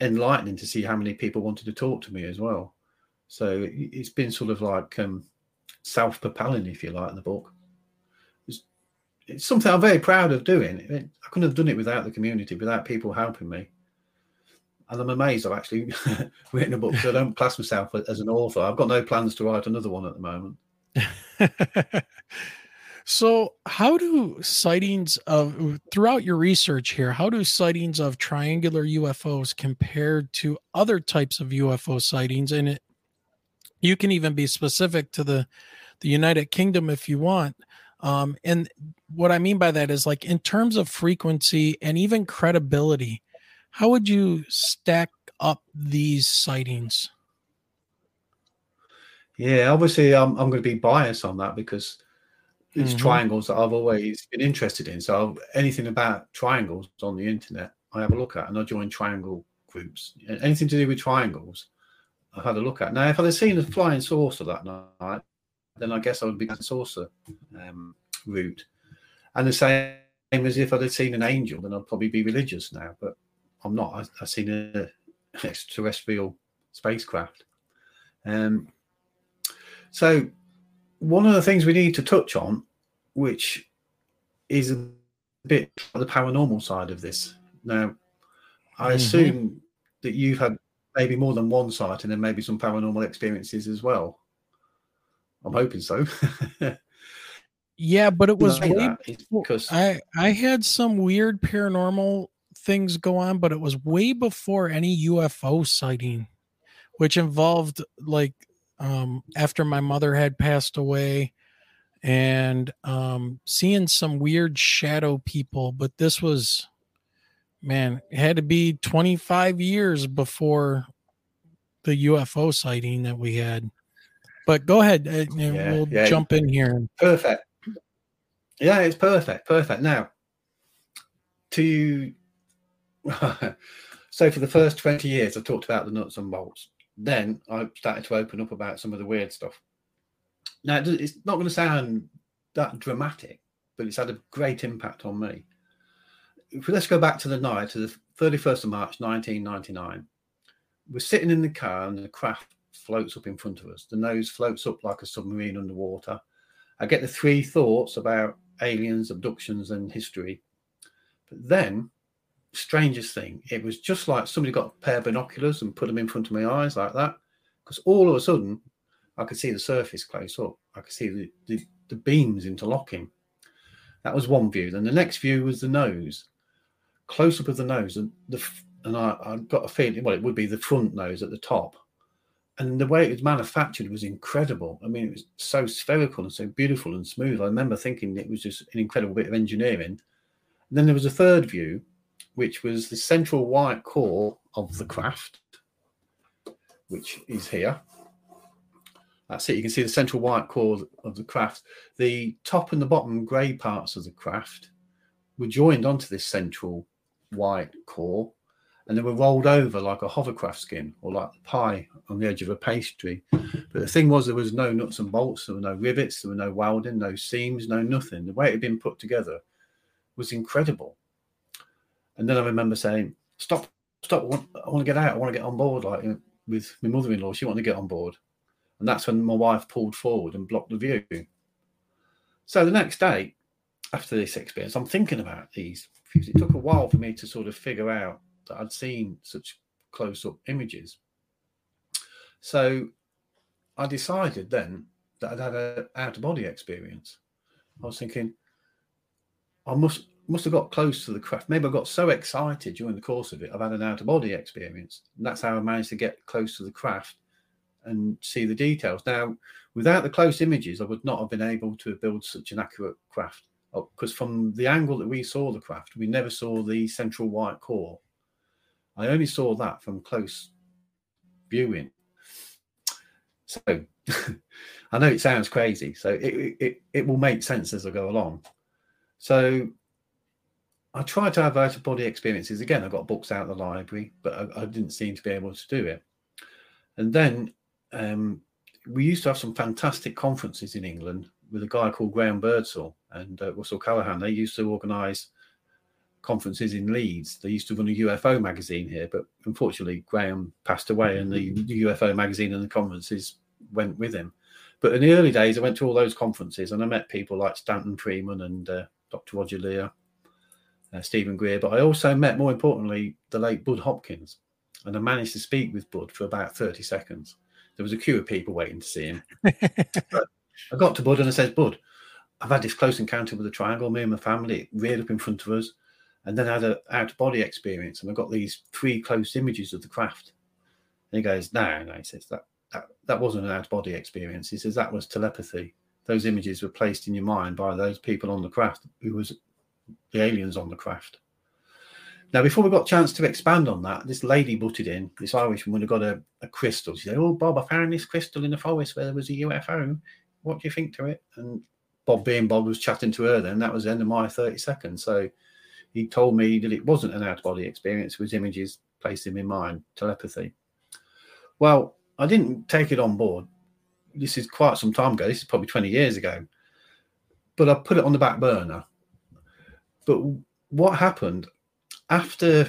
enlightening to see how many people wanted to talk to me as well. So it's been sort of like um, self-propelling, if you like, in the book. It's, it's, something I'm very proud of doing. I couldn't have done it without the community, without people helping me and I'm amazed I've actually written a book. So I don't class myself as an author. I've got no plans to write another one at the moment. so, how do sightings of throughout your research here? How do sightings of triangular UFOs compare to other types of UFO sightings? And it, you can even be specific to the the United Kingdom if you want. Um, and what I mean by that is like in terms of frequency and even credibility how would you stack up these sightings? Yeah, obviously, I'm, I'm going to be biased on that because it's mm-hmm. triangles that I've always been interested in. So anything about triangles on the internet, I have a look at, and I join triangle groups. Anything to do with triangles, I've had a look at. Now, if I'd have seen a flying saucer that night, then I guess I would be a saucer um, route. And the same as if I'd have seen an angel, then I'd probably be religious now. But I'm not. I, have seen a, an extraterrestrial spacecraft. Um, so, one of the things we need to touch on, which is a bit of the paranormal side of this. Now, I mm-hmm. assume that you've had maybe more than one sight and then maybe some paranormal experiences as well. I'm hoping so. yeah, but it was way because I I had some weird paranormal things go on, but it was way before any UFO sighting, which involved like um, after my mother had passed away and um, seeing some weird shadow people. But this was, man, it had to be 25 years before the UFO sighting that we had. But go ahead, uh, yeah, we'll yeah. jump in here. Perfect. Yeah, it's perfect. Perfect. Now, to so for the first 20 years, I talked about the nuts and bolts. Then I started to open up about some of the weird stuff. Now, it's not going to sound that dramatic, but it's had a great impact on me. Let's go back to the night, to the 31st of March, 1999. We're sitting in the car and the craft floats up in front of us. The nose floats up like a submarine underwater. I get the three thoughts about aliens, abductions, and history. But then strangest thing. It was just like somebody got a pair of binoculars and put them in front of my eyes like that. Because all of a sudden, I could see the surface close up. I could see the, the, the beams interlocking. That was one view. Then the next view was the nose, close up of the nose, and the and I, I got a feeling. Well, it would be the front nose at the top, and the way it was manufactured was incredible. I mean, it was so spherical and so beautiful and smooth. I remember thinking it was just an incredible bit of engineering. And then there was a third view, which was the central white core of the craft, which is here. That's it. You can see the central white core of the craft. The top and the bottom grey parts of the craft were joined onto this central white core. and they were rolled over like a hovercraft skin or like pie on the edge of a pastry. But the thing was, there was no nuts and bolts, there were no rivets, there were no welding, no seams, no nothing. The way it had been put together was incredible. And then I remember saying, "Stop, stop! I want, I want to get out. I want to get on board." Like uh, with my mother-in-law, she wanted to get on board, and that's when my wife pulled forward and blocked the view. So the next day, after this experience, I'm thinking about these. It took a while for me to sort of figure out that I'd seen such close-up images. So I decided then that I'd had an out-of-body experience. I was thinking, I must must have got close to the craft. Maybe I got so excited during the course of it. I've had an out-of-body experience. And that's how I managed to get close to the craft and see the details. Now, without the close images, I would not have been able to build such an accurate craft because from the angle that we saw the craft, we never saw the central white core. I only saw that from close viewing. So I know it sounds crazy. So it, it, it will make sense as I go along. So I tried to have out of body experiences. Again, I got books out of the library, but I, I didn't seem to be able to do it. And then um, we used to have some fantastic conferences in England with a guy called Graham Birdsall and uh, Russell Callahan. They used to organise conferences in Leeds. They used to run a UFO magazine here, but unfortunately, Graham passed away, and the, UFO magazine and the conferences went with him. But in the early days, I went to all those conferences and I met people like Stanton Friedman and uh, Dr. Roger Leir, uh, Stephen Greer. But I also met, more importantly, the late Bud Hopkins. And I managed to speak with Bud for about 30 seconds. There was a queue of people waiting to see him. I got to Bud and I said, Bud, I've had this close encounter with a triangle. Me and my family, reared up in front of us and then I had an out of body experience, and I got these three close images of the craft. And he goes, "No, no," he says that that, that wasn't an out of body experience. He says that was telepathy. Those images were placed in your mind by those people on the craft who was the aliens on the craft. Now, before we got a chance to expand on that, this lady butted in. This Irish woman had got a, a crystal. She said, "Oh, Bob, I found this crystal in the forest where there was a UFO. What do you think to it?" And Bob, being Bob, was chatting to her. Then that was the end of my thirty seconds. So he told me that it wasn't an out of body experience, it was images placed in my mind, telepathy. Well, I didn't take it on board. This is quite some time ago. This is probably 20 years ago. But I put it on the back burner. But what happened after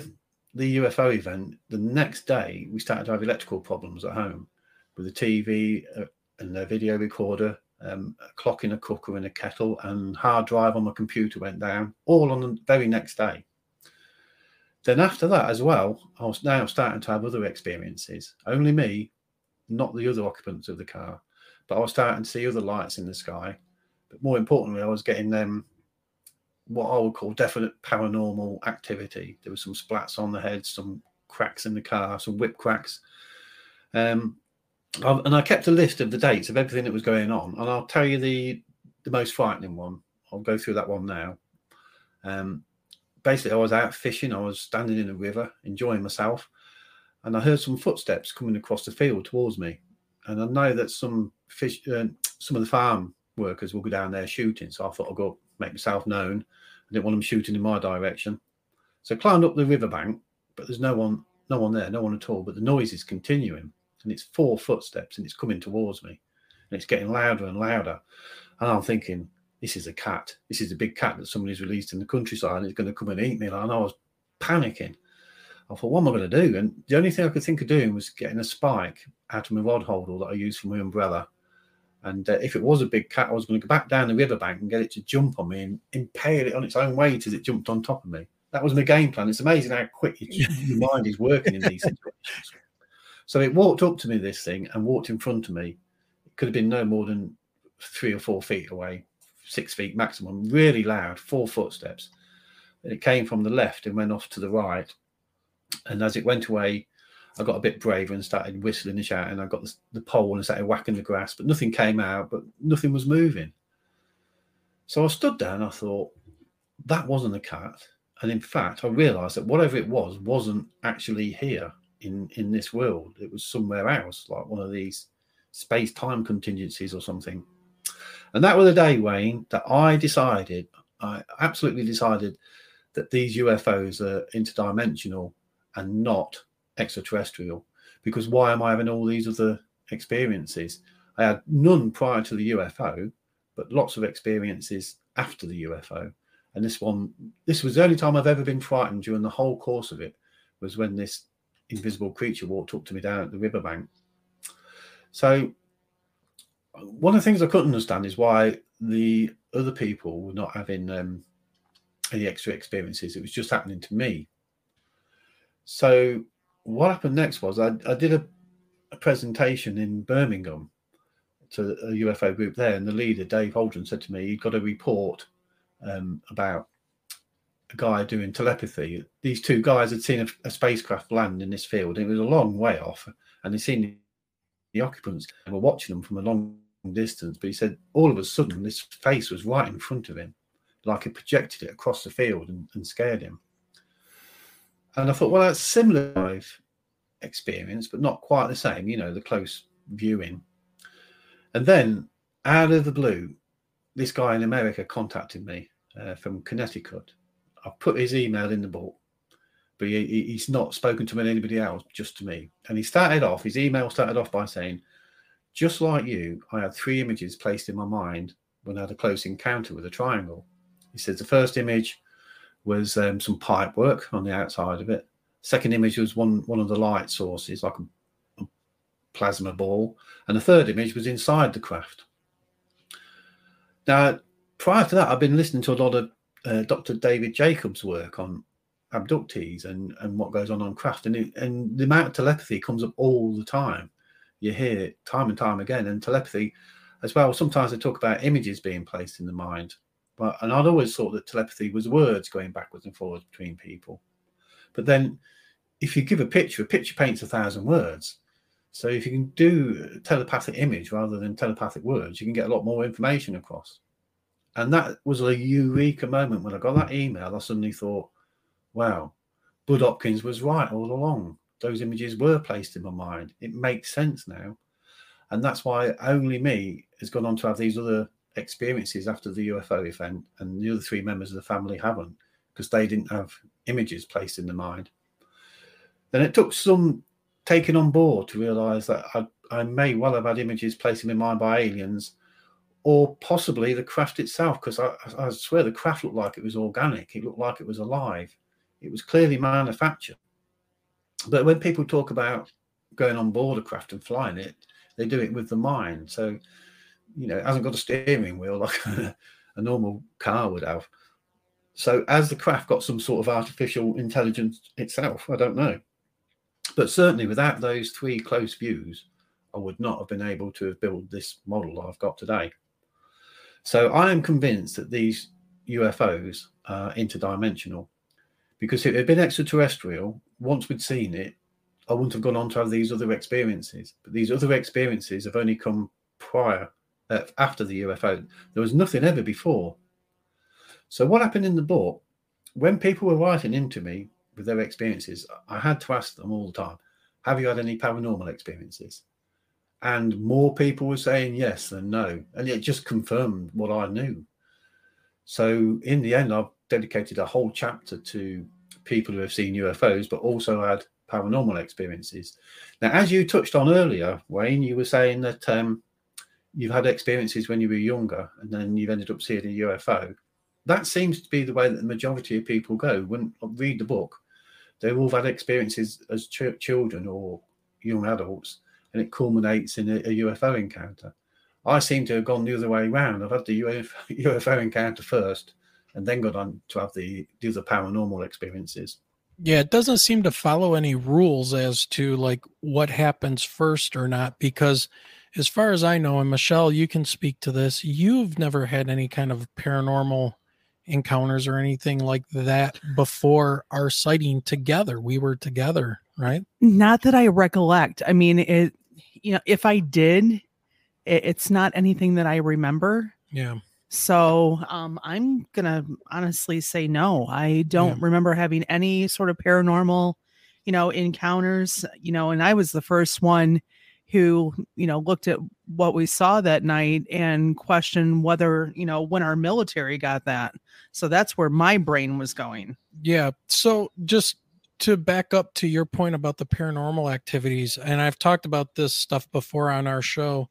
the UFO event, the next day we started to have electrical problems at home with the TV uh, and the video recorder um, a clock in a cooker and a kettle, and hard drive on my computer went down, all on the very next day. Then after that as well, I was now starting to have other experiences. Only me, not the other occupants of the car, but I was starting to see other lights in the sky. But more importantly, I was getting them what I would call definite paranormal activity. There were some splats on the head, some cracks in the car, some whip cracks. Um, and I kept a list of the dates of everything that was going on, and I'll tell you the the most frightening one. I'll go through that one now. Um, basically, I was out fishing. I was standing in a river, enjoying myself, and I heard some footsteps coming across the field towards me. And I know that some fish, uh, some of the farm workers will go down there shooting. So I thought I'll go make myself known. I didn't want them shooting in my direction, so I climbed up the riverbank. But there's no one, no one there, no one at all. But the noise is continuing and it's four footsteps and it's coming towards me and it's getting louder and louder. And I'm thinking, this is a cat. This is a big cat that somebody's released in the countryside and it's going to come and eat me. And I was panicking. I thought, what am I going to do? And the only thing I could think of doing was getting a spike out of my rod holder that I use for my umbrella. And uh, if it was a big cat, I was going to go back down the riverbank and get it to jump on me and impale it on its own weight as it jumped on top of me. That was my game plan. It's amazing how quick your mind is working in these situations. So it walked up to me, this thing, and walked in front of me. It could have been no more than three or four feet away, six feet maximum, really loud, four footsteps. And it came from the left and went off to the right. And as it went away, I got a bit braver and started whistling and shouting. And I got the, the pole and started whacking the grass, but nothing came out, but nothing was moving. So I stood there and I thought, that wasn't a cat. And in fact, I realized that whatever it was wasn't actually here in in this world. It was somewhere else, like one of these space time contingencies or something. And that was the day, Wayne, that I decided, I absolutely decided that these UFOs are interdimensional and not extraterrestrial. Because why am I having all these other experiences? I had none prior to the UFO, but lots of experiences after the UFO. And this one, this was the only time I've ever been frightened during the whole course of it, was when this invisible creature walked up to me down at the riverbank. So, one of the things I couldn't understand is why the other people were not having um, any extra experiences. It was just happening to me. So, what happened next was I, I did a, a presentation in Birmingham to a UFO group there, and the leader, Dave Holdren, said to me You've got a report um, about a guy doing telepathy. These two guys had seen a, a, spacecraft land in this field. It was a long way off, and they'd seen the occupants and were watching them from a long distance. But he said all of a sudden this face was right in front of him, like it projected it across the field and, and scared him. And I thought, well, that's similar experience, but not quite the same. You know, the close viewing and then out of the blue, this guy in America contacted me uh, from Connecticut. I've put his email in the book, but he, he's not spoken to anybody else, just to me. And he started off, his email started off by saying, just like you, I had three images placed in my mind when I had a close encounter with a triangle. He says the first image was um, some pipe work on the outside of it. Second image was one one of the light sources, like a plasma ball, and the third image was inside the craft. Now, prior to that, I've been listening to a lot of uh, Dr. David Jacobs' work on abductees and, and what goes on on craft, and, it, and the amount of telepathy comes up all the time. You hear it time and time again, and telepathy as well. Sometimes they talk about images being placed in the mind, but and I'd always thought that telepathy was words going backwards and forwards between people. But then, if you give a picture, a picture paints a thousand words. So if you can do telepathic image rather than telepathic words, you can get a lot more information across. And that was a eureka moment when I got that email. I suddenly thought, wow, Bud Hopkins was right all along. Those images were placed in my mind. It makes sense now. And that's why only me has gone on to have these other experiences after the UFO event, and the other three members of the family haven't because they didn't have images placed in the mind. Then it took some taking on board to realize that I, I may well have had images placed in my mind by aliens or possibly the craft itself, because I, I, swear the craft looked like it was organic. It looked like it was alive. It was clearly manufactured. But when people talk about going on board a craft and flying it, they do it with the mind. So, you know, it hasn't got a steering wheel like a, a normal car would have. So, as the craft got some sort of artificial intelligence itself, I don't know. But certainly without those three close views, I would not have been able to have built this model I've got today. So I am convinced that these UFOs are interdimensional because if it had been extraterrestrial, once we'd seen it, I wouldn't have gone on to have these other experiences. But these other experiences have only come prior, uh, after the UFO. There was nothing ever before. So what happened in the book, when people were writing into me with their experiences, I had to ask them all the time, have you had any paranormal experiences? And more people were saying yes than no. And it just confirmed what I knew. So in the end, I've dedicated a whole chapter to people who have seen UFOs, but also had paranormal experiences. Now, as you touched on earlier, Wayne, you were saying that um, you've had experiences when you were younger and then you've ended up seeing a UFO. That seems to be the way that the majority of people go. When read the book, they've all had experiences as ch- children or young adults, and it culminates in a, a, UFO encounter. I seem to have gone the other way around. I've had the UFO, UFO encounter first, and then got on to have the do the paranormal experiences. Yeah, it doesn't seem to follow any rules as to like what happens first or not, because as far as I know, and Michelle, you can speak to this, you've never had any kind of paranormal encounters or anything like that before our sighting together. We were together, right? Not that I recollect. I mean, it, you know, if I did, it, it's not anything that I remember. Yeah. So um, I'm gonna honestly say no. I don't yeah. remember having any sort of paranormal, you know, encounters. You know, and I was the first one who you know looked at what we saw that night and questioned whether you know when our military got that so that's where my brain was going yeah so just to back up to your point about the paranormal activities, and I've talked about this stuff before on our show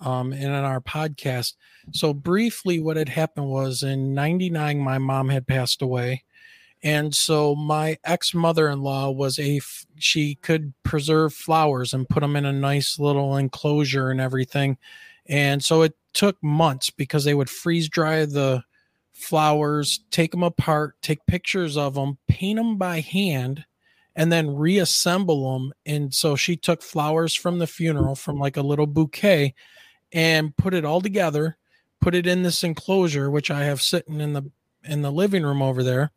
um, and on our podcast. So, briefly, what had happened was in 99, my mom had passed away. And so, my ex mother in law was a, she could preserve flowers and put them in a nice little enclosure and everything. And so, it took months because they would freeze dry the flowers, take them apart, take pictures of them, paint them by hand, and then reassemble them. And so she took flowers from the funeral from like a little bouquet and put it all together, put it in this enclosure, which I have sitting in the in the living room over there.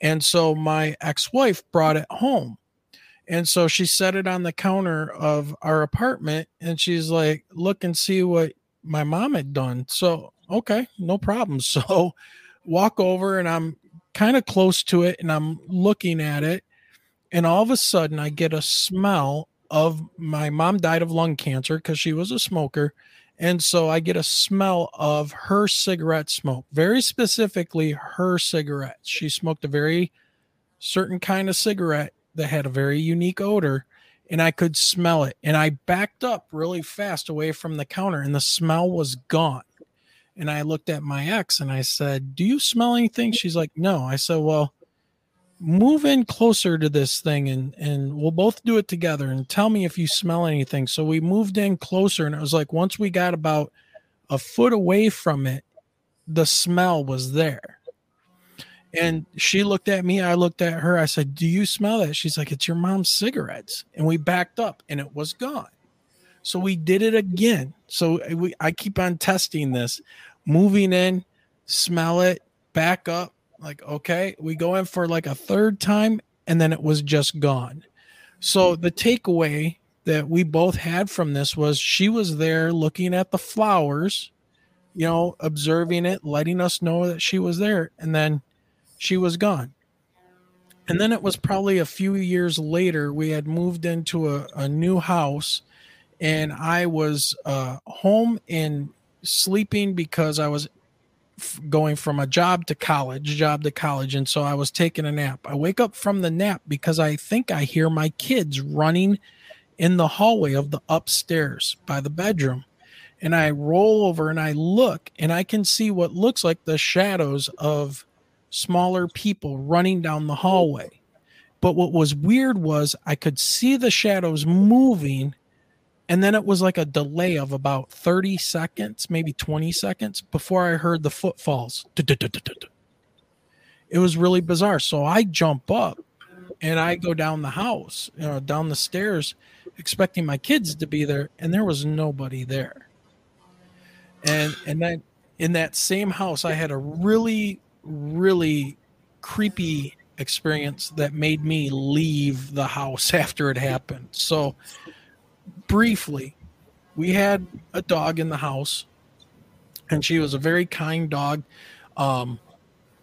And so my ex-wife brought it home. And so she set it on the counter of our apartment and she's like, look and see what my mom had done. So, okay, no problem. So walk over and I'm kind of close to it and I'm looking at it. And all of a sudden I get a smell of my mom died of lung cancer because she was a smoker. And so I get a smell of her cigarette smoke, very specifically her cigarettes. She smoked a very certain kind of cigarette that had a very unique odor, and I could smell it. And I backed up really fast away from the counter, and the smell was gone. And I looked at my ex and I said, Do you smell anything? She's like, No. I said, Well, move in closer to this thing and and we'll both do it together and tell me if you smell anything so we moved in closer and it was like once we got about a foot away from it the smell was there and she looked at me i looked at her i said do you smell that? She's like it's your mom's cigarettes. And we backed up and it was gone. So we did it again. So we, i keep on testing this moving in smell it back up like, okay, we go in for like a third time and then it was just gone. So the takeaway that we both had from this was she was there looking at the flowers, you know, observing it, letting us know that she was there, and then she was gone. And then it was probably a few years later, we had moved into a, a new house, and I was uh, home and sleeping because I was going from a job to college, job to college. And so I was taking a nap. I wake up from the nap because I think I hear my kids running in the hallway of the upstairs by the bedroom. And I roll over and I look and I can see what looks like the shadows of smaller people running down the hallway. But what was weird was I could see the shadows moving and then it was like a delay of about 30 seconds, maybe 20 seconds before I heard the footfalls. It was really bizarre. So I jump up and I go down the house, you know, down the stairs, expecting my kids to be there, and there was nobody there. And and then in that same house, I had a really, really creepy experience that made me leave the house after it happened. So briefly, we had a dog in the house, and she was a very kind dog. Um,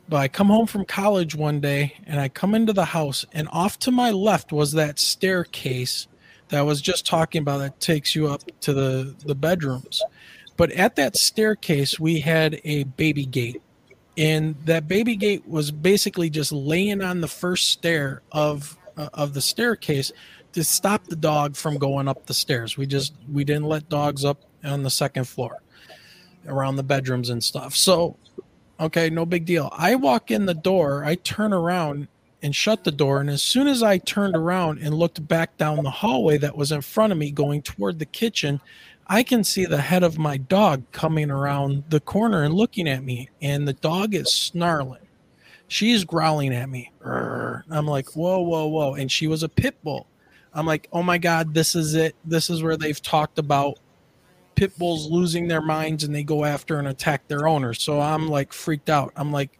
but I come home from college one day, and I come into the house, and off to my left was that staircase that I was just talking about that takes you up to the the bedrooms. But at that staircase, we had a baby gate, and that baby gate was basically just laying on the first stair of uh, of the staircase to stop the dog from going up the stairs. We just we didn't let dogs up on the second floor around the bedrooms and stuff. So okay, no big deal. I walk in the door, I turn around and shut the door and as soon as I turned around and looked back down the hallway that was in front of me going toward the kitchen, I can see the head of my dog coming around the corner and looking at me and the dog is snarling. She's growling at me. I'm like, whoa, whoa, whoa. And she was a pit bull. I'm like, oh my god, this is it. This is where they've talked about pit bulls losing their minds and they go after and attack their owners. So I'm like freaked out. I'm like,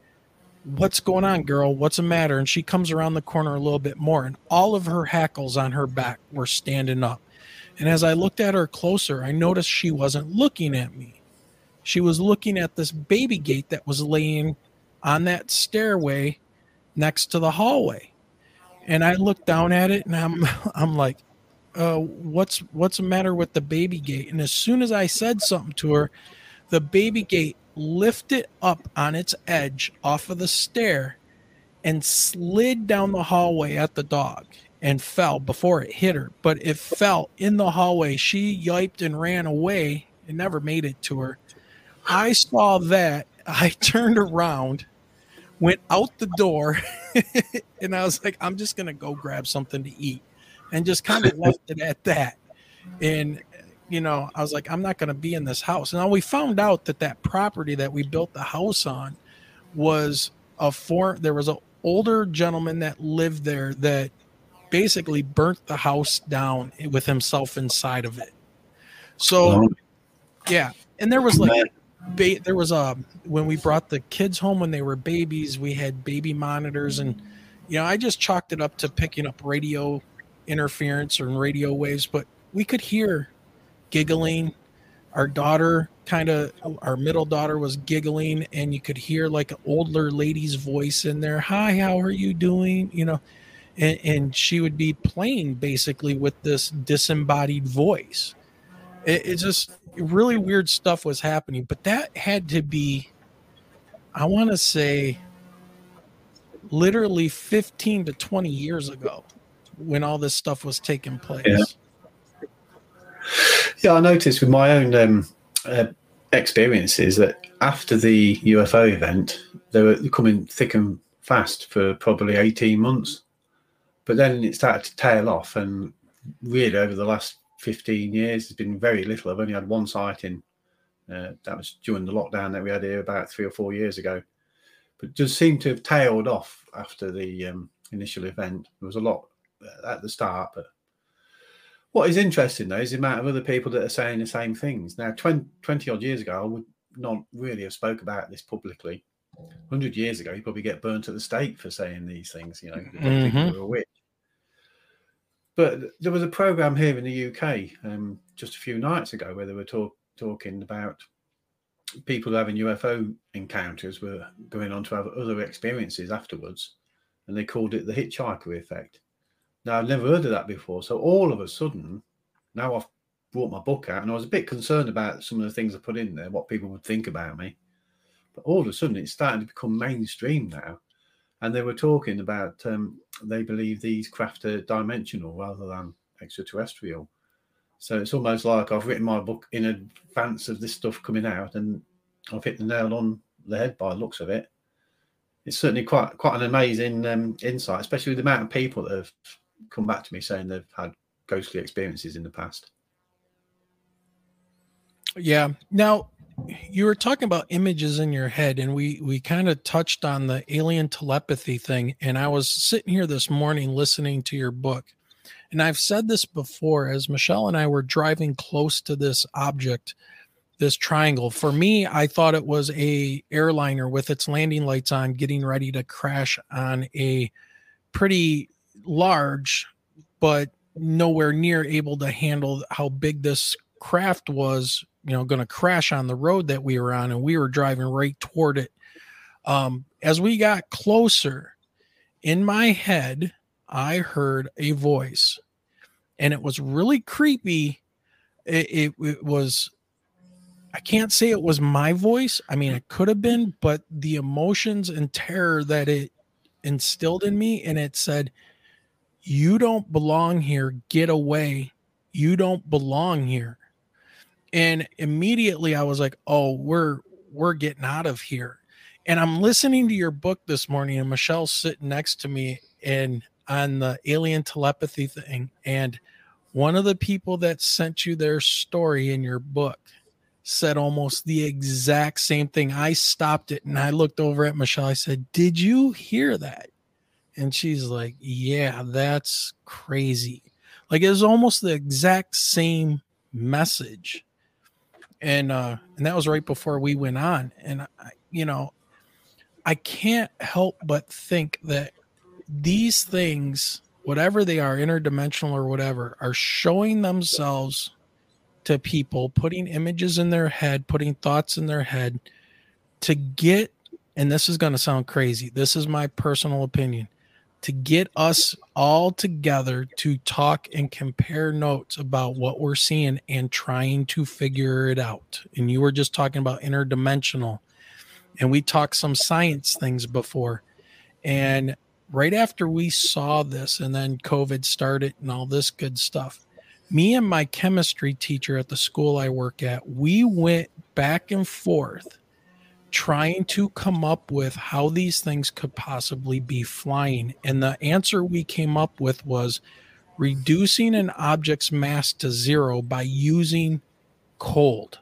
what's going on, girl? What's the matter? And she comes around the corner a little bit more, and all of her hackles on her back were standing up. And as I looked at her closer, I noticed she wasn't looking at me. She was looking at this baby gate that was laying on that stairway next to the hallway and I looked down at it and I'm I'm like, uh, what's what's the matter with the baby gate? And as soon as I said something to her, the baby gate lifted up on its edge off of the stair and slid down the hallway at the dog and fell before it hit her, but it fell in the hallway. She yiped and ran away and never made it to her. I saw that. I turned around, went out the door, and I was like, I'm just going to go grab something to eat and just kind of left it at that. And, you know, I was like, I'm not going to be in this house. Now we found out that that property that we built the house on was a four, there was an older gentleman that lived there that basically burnt the house down with himself inside of it. So, yeah, and there was like, ba- there was a when we brought the kids home when they were babies, we had baby monitors, and you know, I just chalked it up to picking up radio interference or radio waves, but we could hear giggling. Our daughter, kind of, our middle daughter was giggling, and you could hear like an older lady's voice in there. Hi, how are you doing? You know, and, and she would be playing basically with this disembodied voice. It, just really weird stuff was happening, but that had to be, I want to say, literally 15 to 20 years ago when all this stuff was taking place. Yeah, yeah I noticed with my own um, uh, experiences that after the UFO event, they were coming thick and fast for probably 18 months. But then it started to tail off, and really over the last 15 years, there's been very little. I've only had one sighting. Uh, that was during the lockdown that we had here about three or four years ago. But it just seemed to have tailed off after the um, initial event. There was a lot at the start, but what is interesting though is the amount of other people that are saying the same things. Now, 20, 20 odd years ago, I would not really have spoke about this publicly. 100 years ago, you probably get burnt at the stake for saying these things, you know, mm-hmm. a witch. But there was a program here in the UK um, just a few nights ago where they were talk, talking about people having UFO encounters were going on to have other experiences afterwards, and they called it the hitchhiker effect. Now I've never heard of that before, so all of a sudden, now I've brought my book out, and I was a bit concerned about some of the things I put in there, what people would think about me. But all of a sudden, it's starting to become mainstream now, and they were talking about um, they believe these craft are dimensional rather than extraterrestrial. So it's almost like I've written my book in advance of this stuff coming out, and I've hit the nail on the head by the looks of it. It's certainly quite quite an amazing um, insight, especially with the amount of people that have come back to me saying they've had ghostly experiences in the past. Yeah. Now, you were talking about images in your head and we we kind of touched on the alien telepathy thing and i was sitting here this morning listening to your book and i've said this before as michelle and i were driving close to this object this triangle for me i thought it was a airliner with its landing lights on getting ready to crash on a pretty large but nowhere near able to handle how big this craft was you know going to crash on the road that we were on and we were driving right toward it. Um, as we got closer in my head i heard a voice and it was really creepy. It, it, it was i can't say it was my voice. I mean it could have been but the emotions and terror that it instilled in me and it said you don't belong here. Get away. You don't belong here and immediately i was like oh we're we're getting out of here. And i'm listening to your book this morning and michelle's sitting next to me and on the alien telepathy thing and one of the people that sent you their story in your book said almost the exact same thing. I stopped it and i looked over at michelle. I said did you hear that? And she's like yeah that's crazy. Like it was almost the exact same message and uh and that was right before we went on and I, you know i can't help but think that these things whatever they are interdimensional or whatever are showing themselves to people putting images in their head putting thoughts in their head to get and this is going to sound crazy this is my personal opinion to get us all together to talk and compare notes about what we're seeing and trying to figure it out. And you were just talking about interdimensional, and we talked some science things before. And right after we saw this, and then COVID started and all this good stuff, me and my chemistry teacher at the school I work at, we went back and forth trying to come up with how these things could possibly be flying. And the answer we came up with was reducing an object's mass to zero by using cold,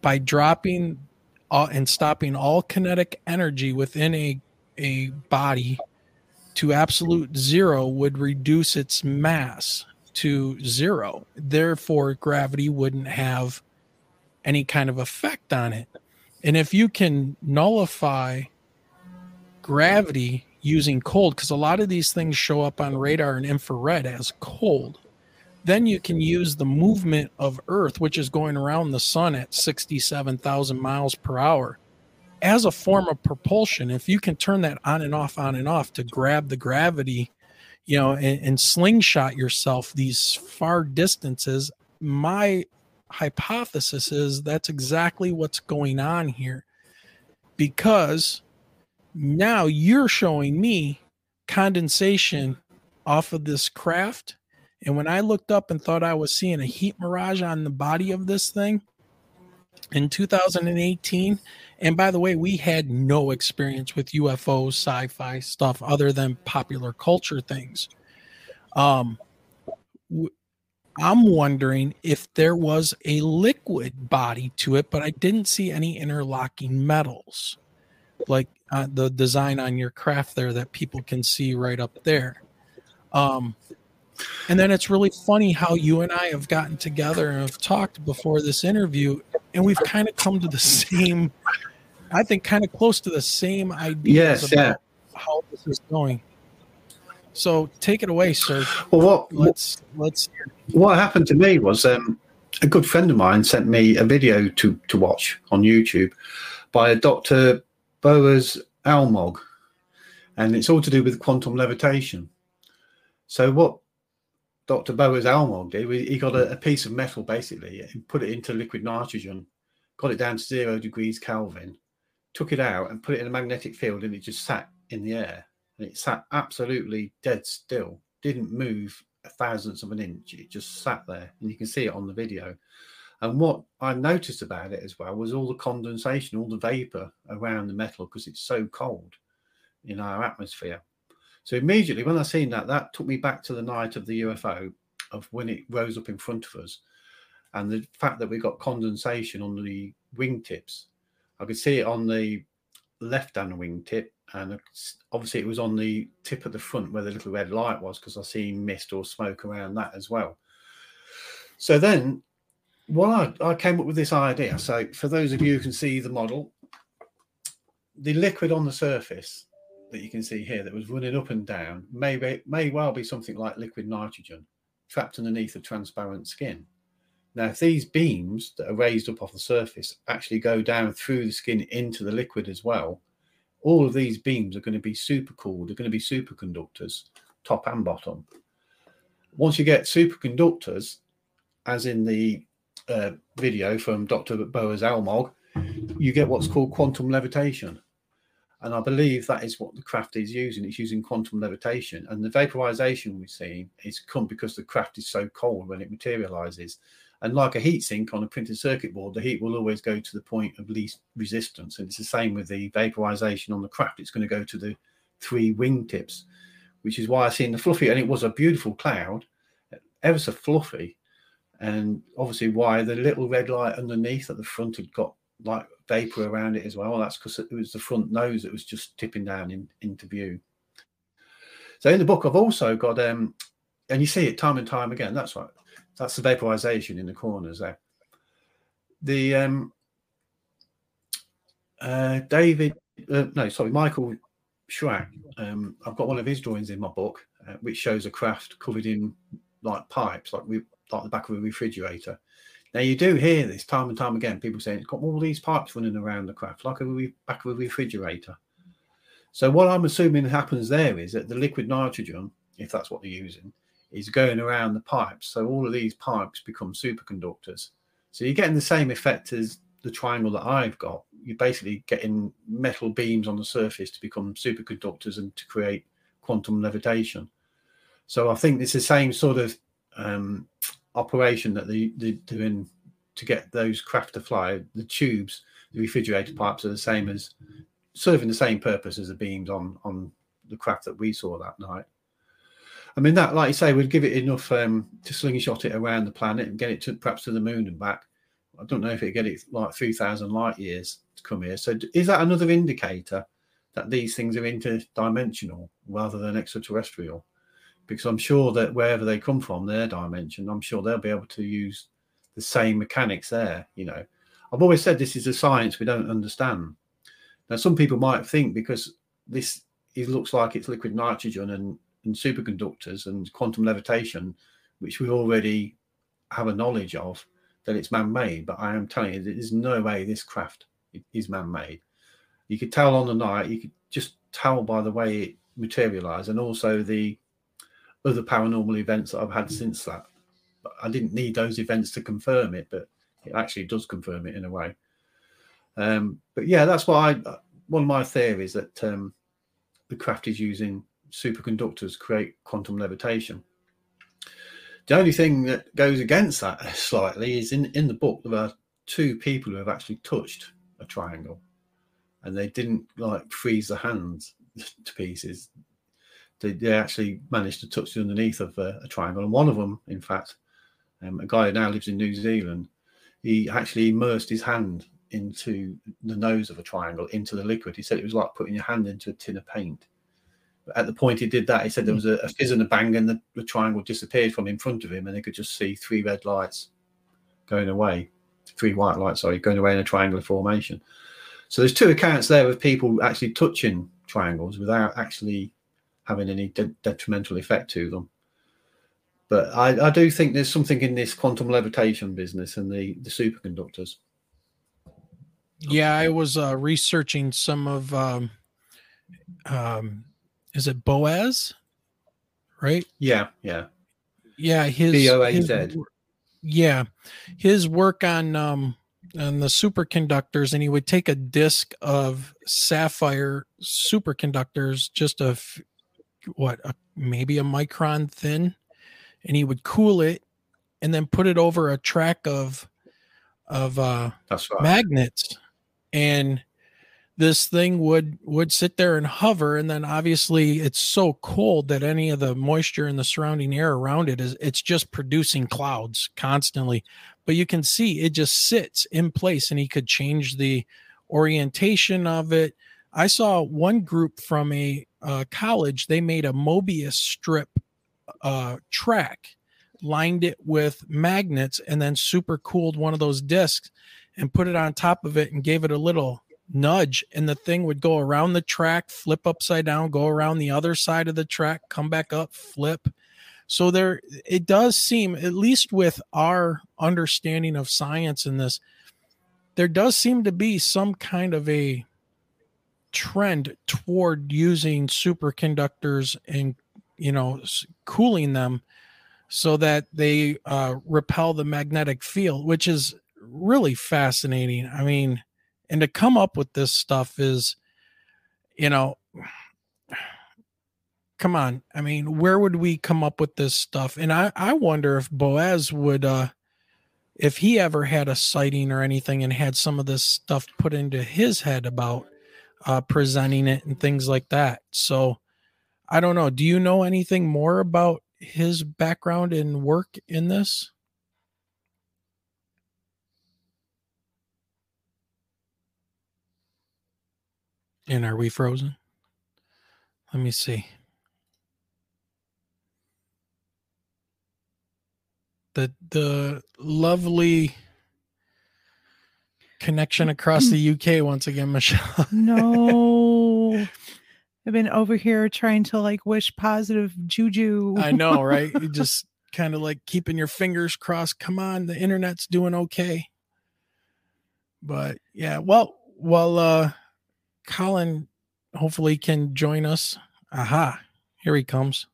by dropping all, and stopping all kinetic energy within a, a body to absolute zero would reduce its mass to zero. Therefore, gravity wouldn't have any kind of effect on it. And if you can nullify gravity using cold, because a lot of these things show up on radar and infrared as cold, then you can use the movement of Earth, which is going around the sun at 67,000 miles per hour, as a form of propulsion. If you can turn that on and off, on and off to grab the gravity you know, and, and slingshot yourself these far distances. My hypothesis is that's exactly what's going on here because now you're showing me condensation off of this craft. And when I looked up and thought I was seeing a heat mirage on the body of this thing in 2018, and by the way, we had no experience with UFOs, sci-fi stuff other than popular culture things. Um, I'm wondering if there was a liquid body to it, but I didn't see any interlocking metals, like uh, the design on your craft there that people can see right up there. Um, and then it's really funny how you and I have gotten together and have talked before this interview, and we've kind of come to the same I think, kind of close to the same ideas yes, yeah. how this is going. So take it away, sir. Well, what let's let's. What happened to me was um, a good friend of mine sent me a video to to watch on YouTube by a Dr. Boaz Almog, and it's all to do with quantum levitation. So what Dr. Boaz Almog did, he got a, a piece of metal basically and put it into liquid nitrogen, got it down to zero degrees Kelvin, took it out and put it in a magnetic field and it just sat in the air and it sat absolutely dead still didn't move a thousandth of an inch it just sat there and you can see it on the video. And what i noticed about it as well was all the condensation all the vapor around the metal because it's so cold in our atmosphere. So immediately when i seen that that took me back to the night of the ufo of when it rose up in front of us and the fact that we got condensation on the wingtips. I could see it on the left hand wingtip, and obviously it was on the tip at the front where the little red light was because I see mist or smoke around that as well. So then, well, I, I came up with this idea. So for those of you who can see the model, the liquid on the surface that you can see here that was running up and down may well be something like liquid nitrogen trapped underneath a transparent skin. Now, if these beams that are raised up off the surface actually go down through the skin into the liquid as well, all of these beams are going to be super cool. They're going to be superconductors, top and bottom. Once you get superconductors, as in the uh, video from Dr. Boaz Almog, you get what's called quantum levitation. And I believe that is what the craft is using. It's using quantum levitation. And the vaporization we've seen is come because the craft is so cold when it materializes. And like a heat sink on a printed circuit board, the heat will always go to the point of least resistance. And it's the same with the vaporization on the craft. It's going to go to the three wingtips, which is why I seen the fluffy. And it was a beautiful cloud, ever so fluffy. And obviously, why the little red light underneath at the front had got like vapor around it as well. That's because it was the front nose that was just tipping down in, into view. So in the book, I've also got, um, and you see it time and time again. That's right. That's the vaporization in the corners there. The um, uh, David, uh, no, sorry, Michael Schratt. Um, I've got one of his drawings in my book, uh, which shows a craft covered in like pipes, like we, like the back of a refrigerator. Now you do hear this time and time again. People saying it's got all these pipes running around the craft, like a re- back of a refrigerator. So what I'm assuming happens there is that the liquid nitrogen, if that's what they're using, is going around the pipes. So all of these pipes become superconductors. So you're getting the same effect as the triangle that I've got, you're basically getting metal beams on the surface to become superconductors and to create quantum levitation. So I think it's the same sort of um, operation that they, they're doing to get those craft to fly. The tubes, the refrigerator pipes are the same as serving the same purpose as the beams on on the craft that we saw that night. I mean, that, like you say, would give it enough um, to slingshot it around the planet and get it to perhaps to the moon and back. I don't know if it get it like 3,000 light years to come here. So, is that another indicator that these things are interdimensional rather than extraterrestrial? Because I'm sure that wherever they come from, their dimension, I'm sure they'll be able to use the same mechanics there. You know, I've always said this is a science we don't understand. Now, some people might think because this it looks like it's liquid nitrogen and, and superconductors and quantum levitation, which we already have a knowledge of, that it's man-made. But I am telling you, there's no way this craft is man-made. You could tell on the night. You could just tell by the way it materialized, and also the other paranormal events that I've had since that. I didn't need those events to confirm it, but it actually does confirm it in a way. Um, but yeah, that's why I, one of my theories that um, the craft is using superconductors create quantum levitation. The only thing that goes against that slightly is in, in the book there are two people who have actually touched a triangle and they didn't like freeze the hands to pieces. They, they actually managed to touch the underneath of a, a triangle. And one of them, in fact, um, a guy who now lives in New Zealand, he actually immersed his hand into the nose of a triangle into the liquid. He said it was like putting your hand into a tin of paint. At the point he did that, he said there was a, a fizz and a bang, and the, the, triangle disappeared from in front of him, and they could just see three red lights going away, three white lights, sorry, going away in a triangular formation. So there's two accounts there of people actually touching triangles without actually having any de- detrimental effect to them. But I, I do think there's something in this quantum levitation business and the, the superconductors. Yeah, I was uh, researching some of, um, um, is it Boaz? Right? Yeah, yeah, yeah. His B O A Z. Yeah, his work on um on the superconductors, and he would take a disc of sapphire superconductors, just a what, a, maybe a micron thin, and he would cool it, and then put it over a track of of uh, right. magnets and this thing would would sit there and hover. And then obviously it's so cold that any of the moisture in the surrounding air around it is it's just producing clouds constantly. But you can see it just sits in place and he could change the orientation of it. I saw one group from a uh, college they made a mobius strip uh, track lined it with magnets and then super cooled one of those discs and put it on top of it and gave it a little nudge and the thing would go around the track flip upside down go around the other side of the track come back up flip so there it does seem at least with our understanding of science in this there does seem to be some kind of a trend toward using superconductors and you know cooling them so that they uh, repel the magnetic field which is really fascinating. I mean, and to come up with this stuff is, you know, come on. I mean, where would we come up with this stuff? And I, I wonder if Boaz would, uh, if he ever had a sighting or anything and had some of this stuff put into his head about uh, presenting it and things like that. So I don't know. Do you know anything more about his background and work in this? And are we frozen? Let me see. The the lovely connection across the UK once again, Michelle. no. I've been over here trying to like wish positive juju. I know, right? You just kind of like keeping your fingers crossed. Come on, the internet's doing okay. But yeah, well, well, uh, Colin hopefully can join us. Aha, here he comes.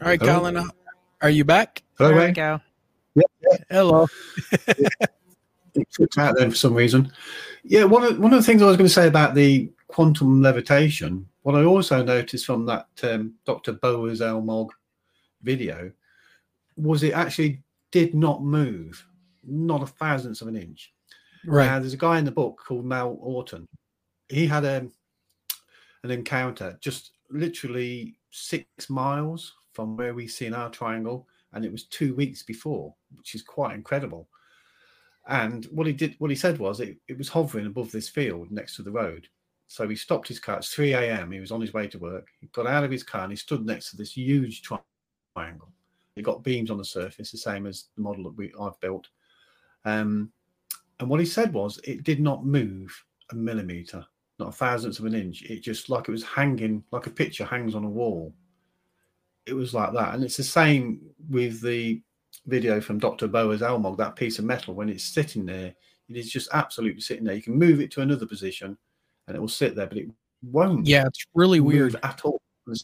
All right, Hello. Colin, uh, are you back? Hello, there we go. Yeah. Hello. It's out there for some reason. Yeah, one of one of the things I was going to say about the quantum levitation what I also noticed from that um, Dr. Boaz Almog video was it actually did not move, not a thousandth of an inch. Right. Now, there's a guy in the book called Mel Orton. He had a, an encounter just literally six miles from where we see in our triangle, and it was two weeks before, which is quite incredible. And what he did, what he said was, it, it was hovering above this field next to the road. So he stopped his car. It's 3 a.m. He was on his way to work. He got out of his car and he stood next to this huge triangle. It got beams on the surface, the same as the model that we I've built. Um, and what he said was, it did not move a millimeter, not a thousandth of an inch. It just like it was hanging, like a picture hangs on a wall. It was like that, and it's the same with the video from Dr. Boaz Almog. That piece of metal, when it's sitting there, it is just absolutely sitting there. You can move it to another position, and it will sit there, but it won't Yeah, it's really weird. at all. The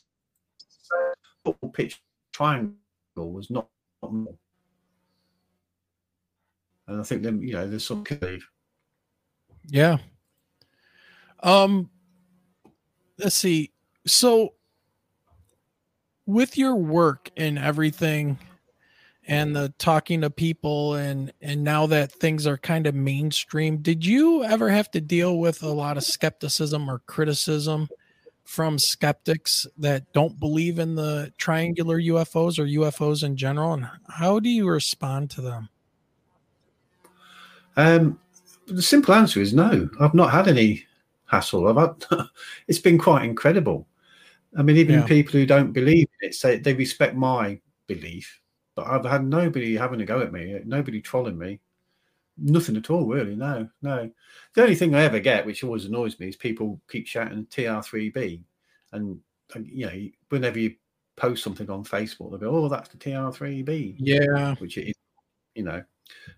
football pitch triangle was not, not. And I think then you know there's some belief. Yeah. Um let's see. So with your work and everything and the talking to people and and now that things are kind of mainstream, did you ever have to deal with a lot of skepticism or criticism from skeptics that don't believe in the triangular UFOs or UFOs in general and how do you respond to them? Um, the simple answer is no. I've not had any hassle. I've had, it's been quite incredible. I mean, even Yeah. people who don't believe in it say they respect my belief, but I've had nobody having a go at me, nobody trolling me, nothing at all, really. No, no. The only thing I ever get, which always annoys me, is people keep shouting TR3B, and you know, whenever you post something on Facebook, they'll go, "Oh, that's the TR3B." Yeah. which it is, you know.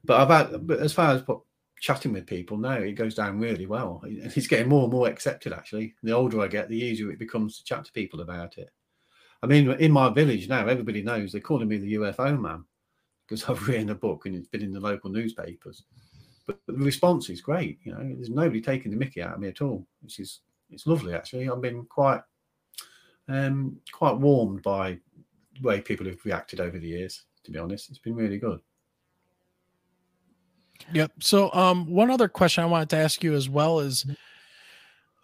But I've had, but as far as what chatting with people, no, it goes down really well. And it's getting more and more accepted actually. The older I get, the easier it becomes to chat to people about it. I mean, in my village now, everybody knows they're calling me the UFO man because I've written a book and it's been in the local newspapers. But, but the response is great. You know, there's nobody taking the mickey out of me at all, which is it's lovely actually. I've been quite um quite warmed by the way people have reacted over the years, to be honest. It's been really good. Yep. So, um, one other question I wanted to ask you as well is,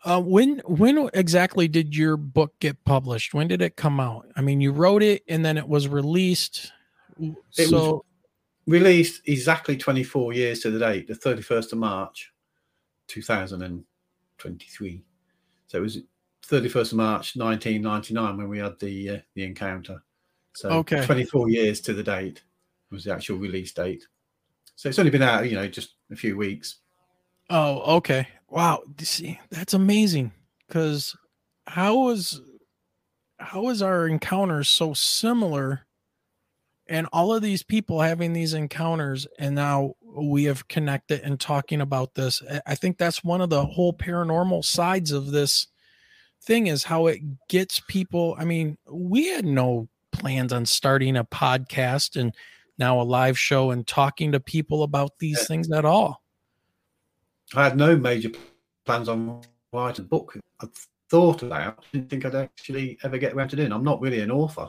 uh, when when exactly did your book get published? When did it come out? I mean, you wrote it and then it was released. It was- so, released exactly 24 years to the date, the 31st of March, 2023. So it was 31st of March 1999 when we had the uh, the encounter. So Okay. 24 years to the date was the actual release date. So it's only been out, you know, just a few weeks. oh, okay. Wow. See, that's amazing. Because how is how is our encounters so similar? And all of these people having these encounters, and now we have connected and talking about this. I- I think that's one of the whole paranormal sides of this thing is how it gets people. I mean, we had no plans on starting a podcast and now a live show and talking to people about these things at all. I had no major plans on writing a book. I thought about, didn't think I'd actually ever get around to doing. I'm not really an author,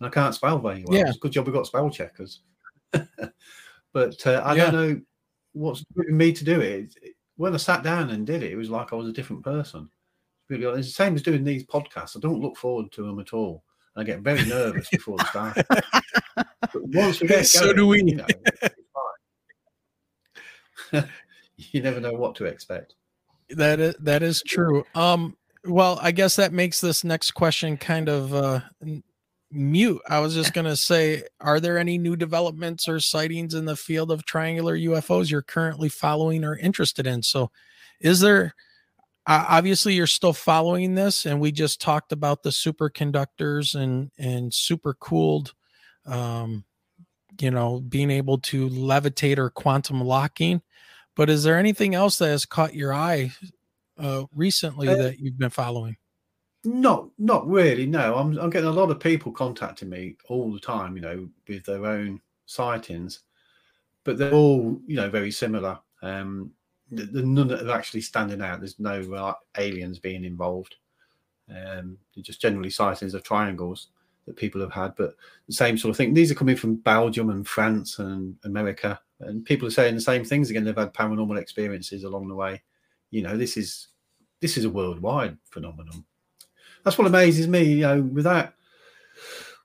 and I can't spell very well. Yeah. It's a good job we've got spell checkers. but uh, I Yeah. don't know what's driven me to do it. When I sat down and did it, it was like I was a different person. Really, it's the same as doing these podcasts. I don't look forward to them at all. I get very nervous before the start. But once we get So going, do we. You, know, it's fine. you never know what to expect. That is that is true. Um, well, I guess that makes this next question kind of uh, mute. I was just gonna say, are there any new developments or sightings in the field of triangular UFOs you're currently following or interested in? So, is there? Uh, obviously, you're still following this, and we just talked about the superconductors and and super cooled, um, you know, being able to levitate or quantum locking. But is there anything else that has caught your eye uh, recently Uh, that you've been following? Not, not really. No, I'm, I'm getting a lot of people contacting me all the time. You know, with their own sightings, but they're all, you know, very similar. Um, the, none that are actually standing out. There's no uh, aliens being involved. Um, they're just generally sightings of triangles that people have had, but the same sort of thing. These are coming from Belgium and France and America, and people are saying the same things again. They've had paranormal experiences along the way. You know, this is this is a worldwide phenomenon. That's what amazes me. You know, with that,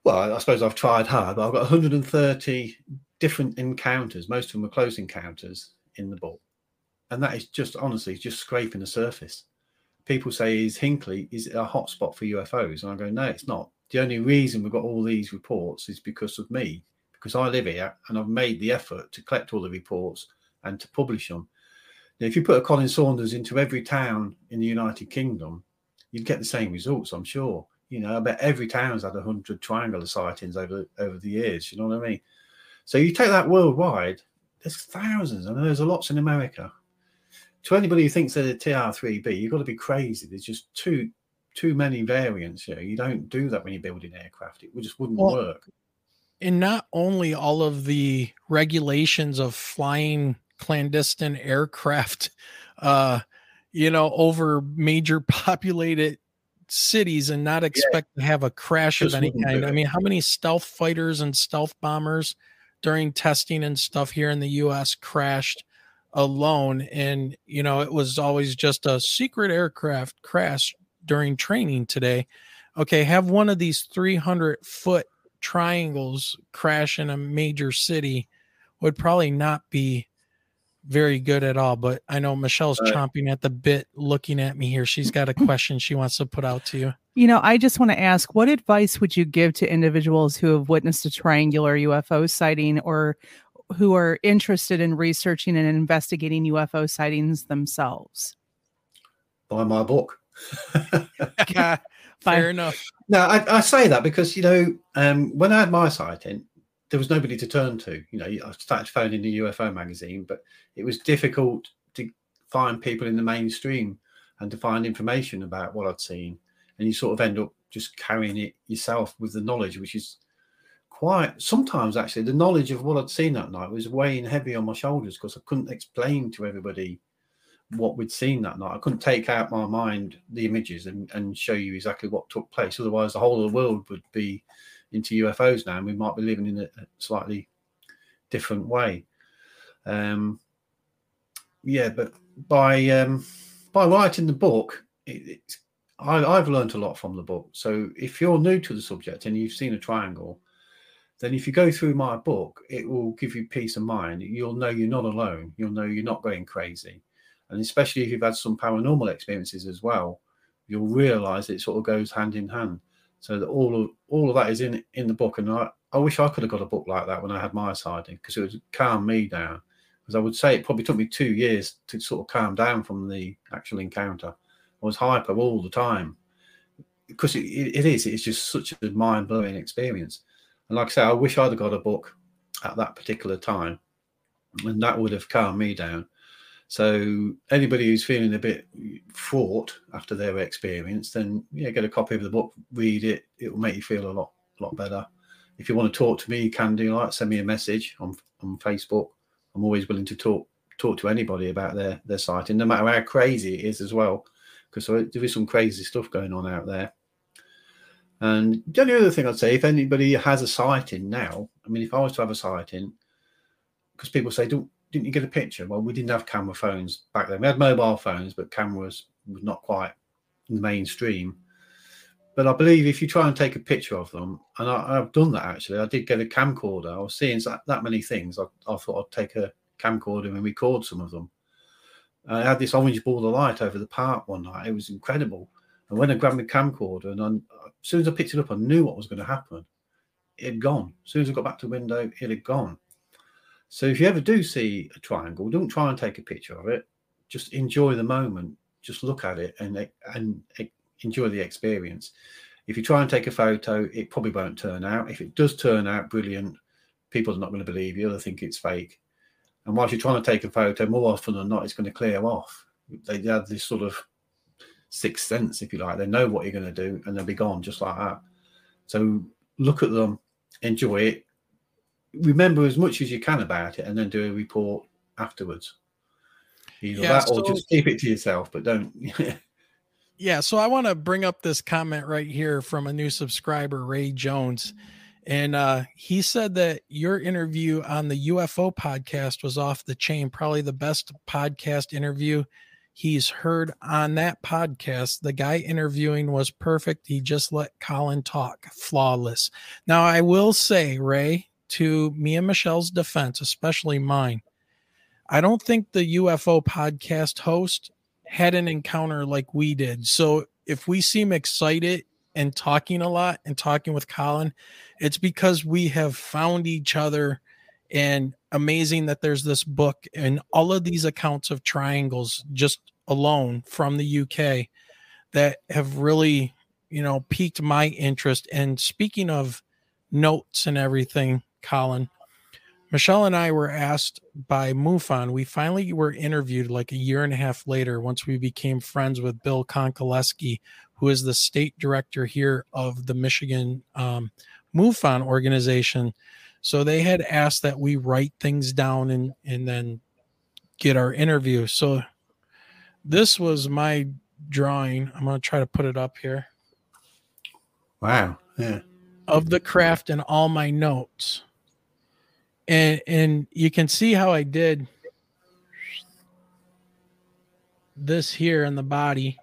well, I suppose I've tried hard, but I've got 130 different encounters. Most of them are close encounters in the book, and that is just honestly just scraping the surface. People say is Hinckley is a hotspot for UFOs, and I go, no, it's not. The only reason we've got all these reports is because of me, because I live here and I've made the effort to collect all the reports and to publish them. Now, if you put a Colin Saunders into every town in the United Kingdom, you'd get the same results, I'm sure. You know, I bet every town's had a hundred triangular sightings over over the years. You know what I mean? So you take that worldwide, there's thousands. I know there's lots in America. To anybody who thinks they're a TR3B, you've got to be crazy. There's just too too many variants here. You don't do that when you're building aircraft. It just wouldn't well, work. And not only all of the regulations of flying clandestine aircraft, uh, you know, over major populated cities and not expect yeah. to have a crash just of any kind. I mean, how many stealth fighters and stealth bombers during testing and stuff here in the US crashed alone? And, you know, it was always just a secret aircraft crash during training today. Okay, have one of these 300 foot triangles crash in a major city would probably not be very good at all. But I know Michelle's right. chomping at the bit looking at me here. She's got a question she wants to put out to you. You know, I just want to ask what advice would you give to individuals who have witnessed a triangular UFO sighting or who are interested in researching and investigating UFO sightings themselves? Buy my book. Fair enough. No, I, I, say that because you know um, when I had my sighting, there was nobody to turn to. You know, I started phoning the UFO magazine, but it was difficult to find people in the mainstream and to find information about what I'd seen. And you sort of end up just carrying it yourself with the knowledge, which is quite sometimes actually the knowledge of what I'd seen that night was weighing heavy on my shoulders because I couldn't explain to everybody what we'd seen that night. I couldn't take out my mind the images and, and show you exactly what took place. Otherwise, the whole of the world would be into UFOs now, and we might be living in a, slightly different way. Um, yeah, but by um, by writing the book, it, I, I've learned a lot from the book. So if you're new to the subject and you've seen a triangle, then if you go through my book, it will give you peace of mind. You'll know you're not alone. You'll know you're not going crazy and especially if you've had some paranormal experiences as well, you'll realize it sort of goes hand in hand. So that all of all of that is in in the book, and I, I wish I could have got a book like that when I had my sighting because it would calm me down. Because I would say it probably took me two years to sort of calm down from the actual encounter. I was hyper all the time because it, it is. It's just such a mind blowing experience. And like I say, I wish I'd have got a book at that particular time, and that would have calmed me down. So anybody who's feeling a bit fraught after their experience, then yeah, get a copy of the book, read it. It will make you feel a lot, lot better. If you want to talk to me, you can do like send me a message on on Facebook. I'm always willing to talk talk to anybody about their their sighting, no matter how crazy it is as well, because there is some crazy stuff going on out there. And the only other thing I'd say, if anybody has a sighting now, I mean, if I was to have a sighting, because people say, don't didn't you get a picture? Well, we didn't have camera phones back then. We had mobile phones, but cameras was not quite mainstream. But I believe if you try and take a picture of them, and I, have done that actually, I did get a camcorder. I was seeing that, that many things. I, I, thought I'd take a camcorder and record some of them. I had this orange ball of light over the park one night. It was incredible. And when I grabbed my camcorder, and I, as soon as I picked it up, I knew what was going to happen. It had gone. As soon as I got back to the window, it had gone. So if you ever do see a triangle, don't try and take a picture of it. Just enjoy the moment. Just look at it and and enjoy the experience. If you try and take a photo, it probably won't turn out. If it does turn out brilliant, people are not going to believe you. They'll think it's fake. And whilst you're trying to take a photo, more often than not, it's going to clear off. They have this sort of sixth sense, if you like. They know what you're going to do, and they'll be gone just like that. So look at them, enjoy it, remember as much as you can about it, and then do a report afterwards. Either yeah, that, or so, just keep it to yourself, but don't. yeah, so I want to bring up this comment right here from a new subscriber, Ray Jones. And uh, he said that your interview on the UFO podcast was off the chain, probably the best podcast interview he's heard on that podcast. The guy interviewing was perfect. He just let Colin talk, flawless. Now, I will say, Ray, to me and Michelle's defense, especially mine, I don't think the UFO podcast host had an encounter like we did. So if we seem excited and talking a lot and talking with Colin, it's because we have found each other and amazing that there's this book and all of these accounts of triangles just alone from the UK that have really, you know, piqued my interest. And speaking of notes and everything, Colin, Michelle and I were asked by MUFON. We finally were interviewed like a year and a half later once we became friends with Bill Konkolesky, who is the state director here of the Michigan um, MUFON organization. So they had asked that we write things down and, and then get our interview. So this was my drawing. I'm going to try to put it up here. Wow. Yeah. Of the craft and all my notes and and you can see how I did this here in the body.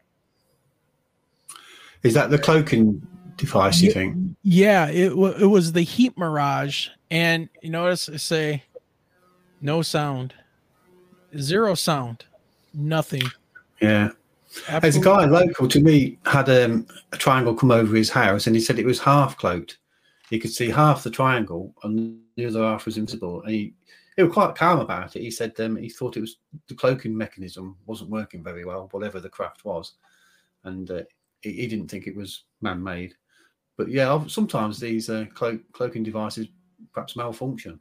Is that the cloaking device? You think? Yeah, it it was the heat mirage, and you notice I say no sound, zero sound, nothing. Yeah. Absolutely. As a guy local to me had um, a triangle come over his house, and he said it was half cloaked he could see half the triangle and the other half was invisible. And he, he was quite calm about it. He said um, he thought it was the cloaking mechanism wasn't working very well, whatever the craft was, and uh, he, he, didn't think it was man-made. But yeah, sometimes these uh, clo- cloaking devices perhaps malfunction.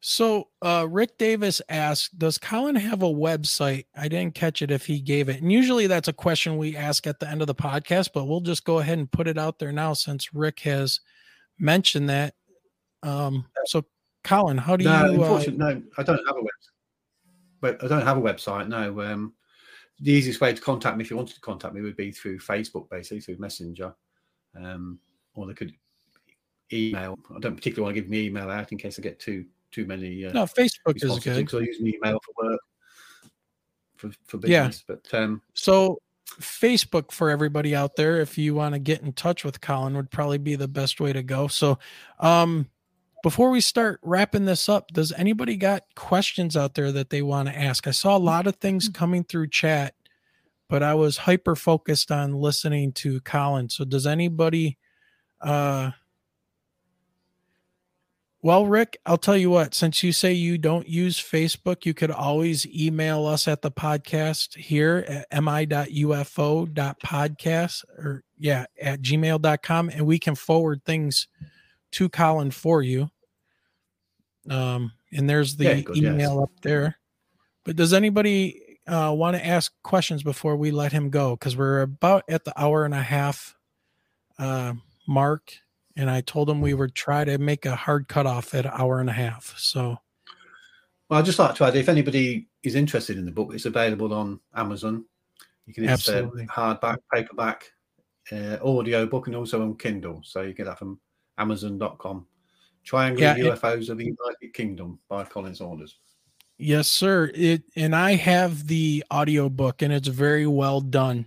So uh, Rick Davis asked, "Does Colin have a website?" I didn't catch it if he gave it, and usually that's a question we ask at the end of the podcast. But we'll just go ahead and put it out there now since Rick has mentioned that. Um, so, Colin, how do no, you? Unfortunately, uh, no, I don't have a website. But I don't have a website. No. Um, the easiest way to contact me, if you wanted to contact me, would be through Facebook, basically through Messenger, um, or they could email. I don't particularly want to give my email out in case I get too too many. Uh, no, Facebook is good because I use email for work for for business. Yeah. But um, so Facebook for everybody out there. If you want to get in touch with Colin, would probably be the best way to go. So, um, before we start wrapping this up, does anybody got questions out there that they want to ask? I saw a lot of things mm-hmm. coming through chat, but I was hyper focused on listening to Colin. So, does anybody uh, well, Rick, I'll tell you what, since you say you don't use Facebook, you could always email us at the podcast here at mi.ufo.podcast or yeah, at gmail.com and we can forward things to Colin for you. Um, and there's the yeah, email yes. up there. But does anybody uh, want to ask questions before we let him go? Because we're about at the hour and a half uh, mark and I told him we would try to make a hard cutoff at an hour and a half. So, well, I'd just like to add if anybody is interested in the book, it's available on Amazon. You can it's uh, hardback, paperback, uh, audio book, and also on Kindle. So you get that from Amazon.com. Triangle yeah, UFOs it, of the United Kingdom by Collins Saunders. Yes, sir. It and I have the audio book, and it's very well done.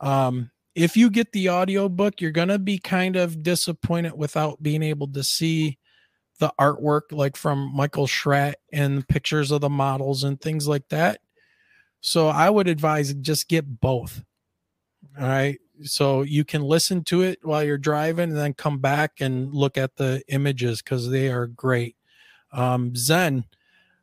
Um, if you get the audio book, you're going to be kind of disappointed without being able to see the artwork like from Michael Schratt and pictures of the models and things like that. So I would advise just get both. All right. So you can listen to it while you're driving and then come back and look at the images because they are great. Um, Zen,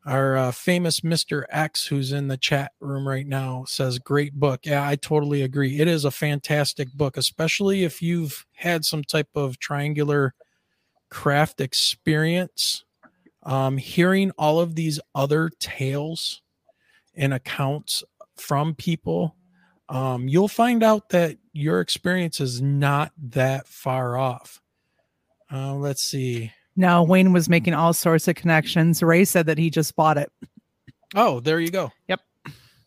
our uh, famous Mr. X, who's in the chat room right now, says, Great book. Yeah, I totally agree. It is a fantastic book, especially if you've had some type of triangular craft experience. Um, hearing all of these other tales and accounts from people um, you'll find out that your experience is not that far off. Uh, let's see. No, Wayne was making all sorts of connections. Ray said that he just bought it. Oh, there you go. Yep.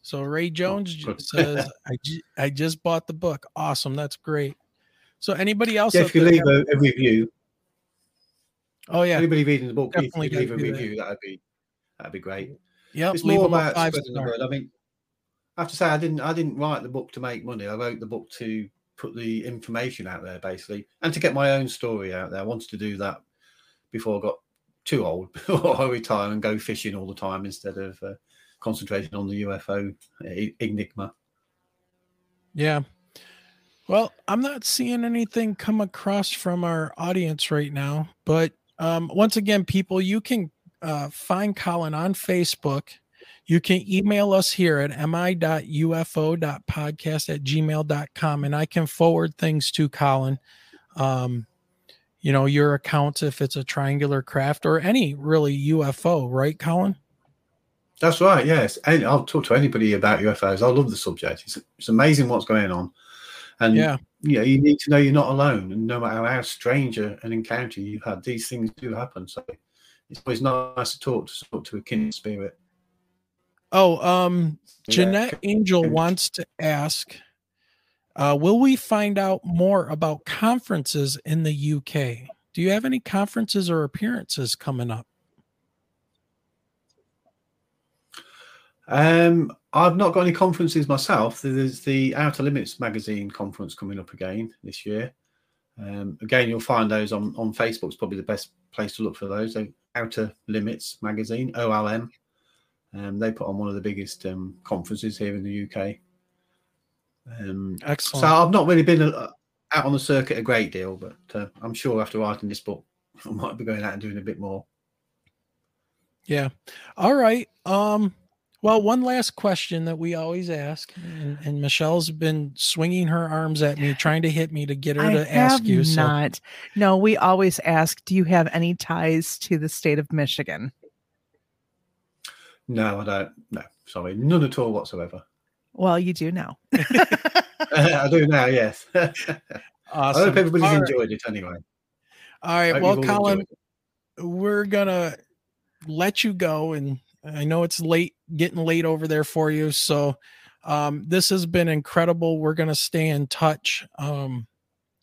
So Ray Jones says, I, ju- I just bought the book. Awesome. That's great. So anybody else? Yeah, if you leave have- a, a review, oh yeah. anybody reading the book, if Definitely you leave a gotta that. review, that'd be that'd be great. Yep. it's leave more them about five spreading the word. I mean, I have to say, I didn't, I didn't write the book to make money. I wrote the book to put the information out there, basically, and to get my own story out there. I wanted to do that before I got too old, or I retire and go fishing all the time instead of uh, concentrating on the UFO e- enigma. Yeah. Well, I'm not seeing anything come across from our audience right now, but um, once again, people, you can uh, find Colin on Facebook. You can email us here at mi.ufo.podcast at gmail.com and I can forward things to Colin. Um, you know, your account if it's a triangular craft or any really UFO, right, Colin? That's right. Yes, and I'll talk to anybody about UFOs. I love the subject. It's, it's amazing what's going on, and Yeah. yeah, you need to know you're not alone. And no matter how strange an encounter you've had, these things do happen. So it's always nice to talk to talk to a kindred spirit. Oh, um, Yeah. Jeanette Angel wants to ask uh, Will we find out more about conferences in the UK? Do you have any conferences or appearances coming up? Um, I've not got any conferences myself. There's the Outer Limits magazine conference coming up again this year. Um, again, you'll find those on, on Facebook. It's probably the best place to look for those. So Outer Limits magazine, OLM. Um, they put on one of the biggest um, conferences here in the UK. Um, Excellent. so I've not really been uh, out on the circuit a great deal, but uh, I'm sure after writing this book, I might be going out and doing a bit more. yeah. All right. Um, well, one last question that we always ask, and, and Michelle's been swinging her arms at me, trying to hit me to get her I to have ask you. So, not. No, we always ask, do you have any ties to the state of Michigan? No, I don't. No, sorry, none at all whatsoever. Well, you do now. I do now, yes. I hope everybody's All right. enjoyed it anyway. All right. Well, all Colin, we're gonna let you go and i know it's late getting late over there for you so um this has been incredible we're gonna stay in touch um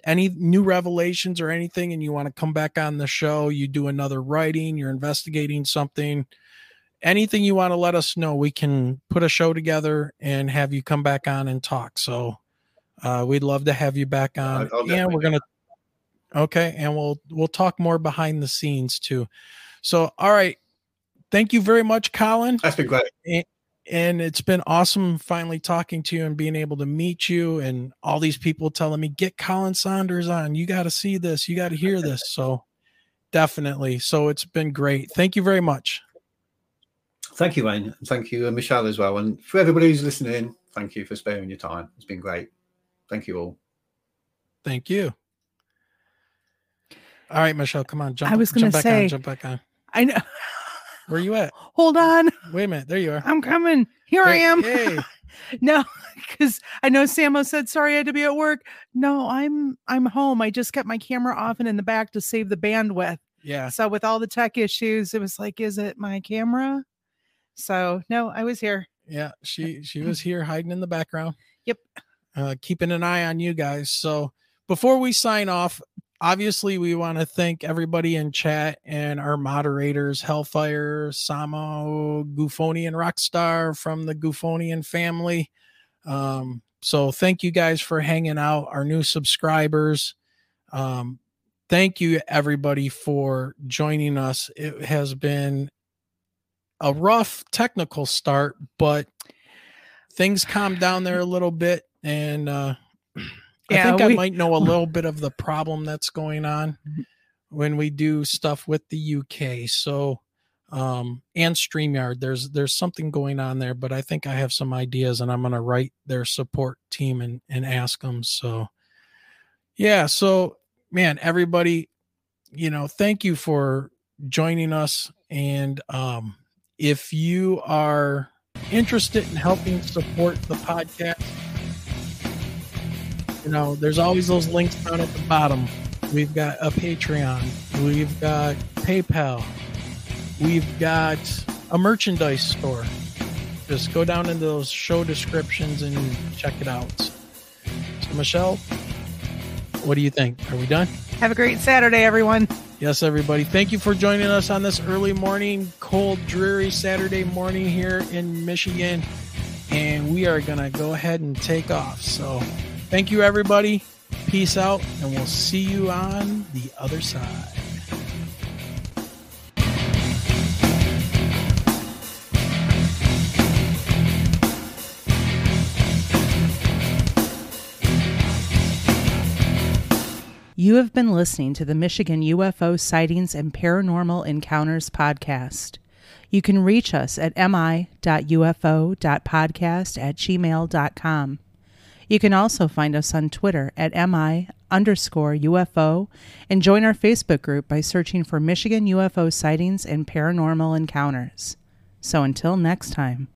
any new revelations or anything and you want to come back on the show you do another writing you're investigating something anything you want to let us know we can put a show together and have you come back on and talk. So uh we'd love to have you back on I'll and we're gonna okay and we'll we'll talk more behind the scenes too. So all right. Thank you very much colin. That's been great. and it's been awesome finally talking to you and being able to meet you and all these people telling me get colin saunders on. You got to see this. You got to hear this. So definitely. So it's been great. Thank you very much Thank you, Wayne. and Thank you, uh, Michelle, as well. And for everybody who's listening, thank you for sparing your time. It's been great. Thank you all. thank you all right michelle come on jump I was gonna back say- on jump back on I know. where you at Hold on. wait a minute there you are I'm coming. Here I am. hey No, because I know Samo said sorry I had to be at work. No, I'm I'm home. I just kept my camera off and in the back to save the bandwidth. yeah So with all the tech issues, it was like, is it my camera? So no, I was here. Yeah, she she was here hiding in the background. Yep. Uh, keeping an eye on you guys. So before we sign off, obviously we want to thank everybody in chat and our moderators, Hellfire, Samo, Goofonian Rockstar from the Goofonian family. Um, so thank you guys for hanging out, our new subscribers. Um, thank you everybody for joining us. It has been a rough technical start, but things calmed down there a little bit. And uh, I Yeah, think I we- might know a little bit of the problem that's going on when we do stuff with the UK. So um and StreamYard, there's there's something going on there, but I think I have some ideas and I'm gonna write their support team and, and ask them. So yeah, so man, everybody, you know, thank you for joining us. And um if you are interested in helping support the podcast, You know, there's always those links down at the bottom. We've got a Patreon. We've got PayPal. We've got a merchandise store. Just go down into those show descriptions and check it out. So, Michelle, what do you think? Are we done? Have a great Saturday, everyone. Yes, everybody. Thank you for joining us on this early morning, cold, dreary Saturday morning here in Michigan. And we are going to go ahead and take off. So, thank you, everybody. Peace out, and we'll see you on the other side. You have been listening to the Michigan UFO Sightings and Paranormal Encounters podcast. You can reach us at mi.ufo.podcast at gmail.com. You can also find us on Twitter at mi underscore UFO and join our Facebook group by searching for Michigan UFO Sightings and Paranormal Encounters. So until next time.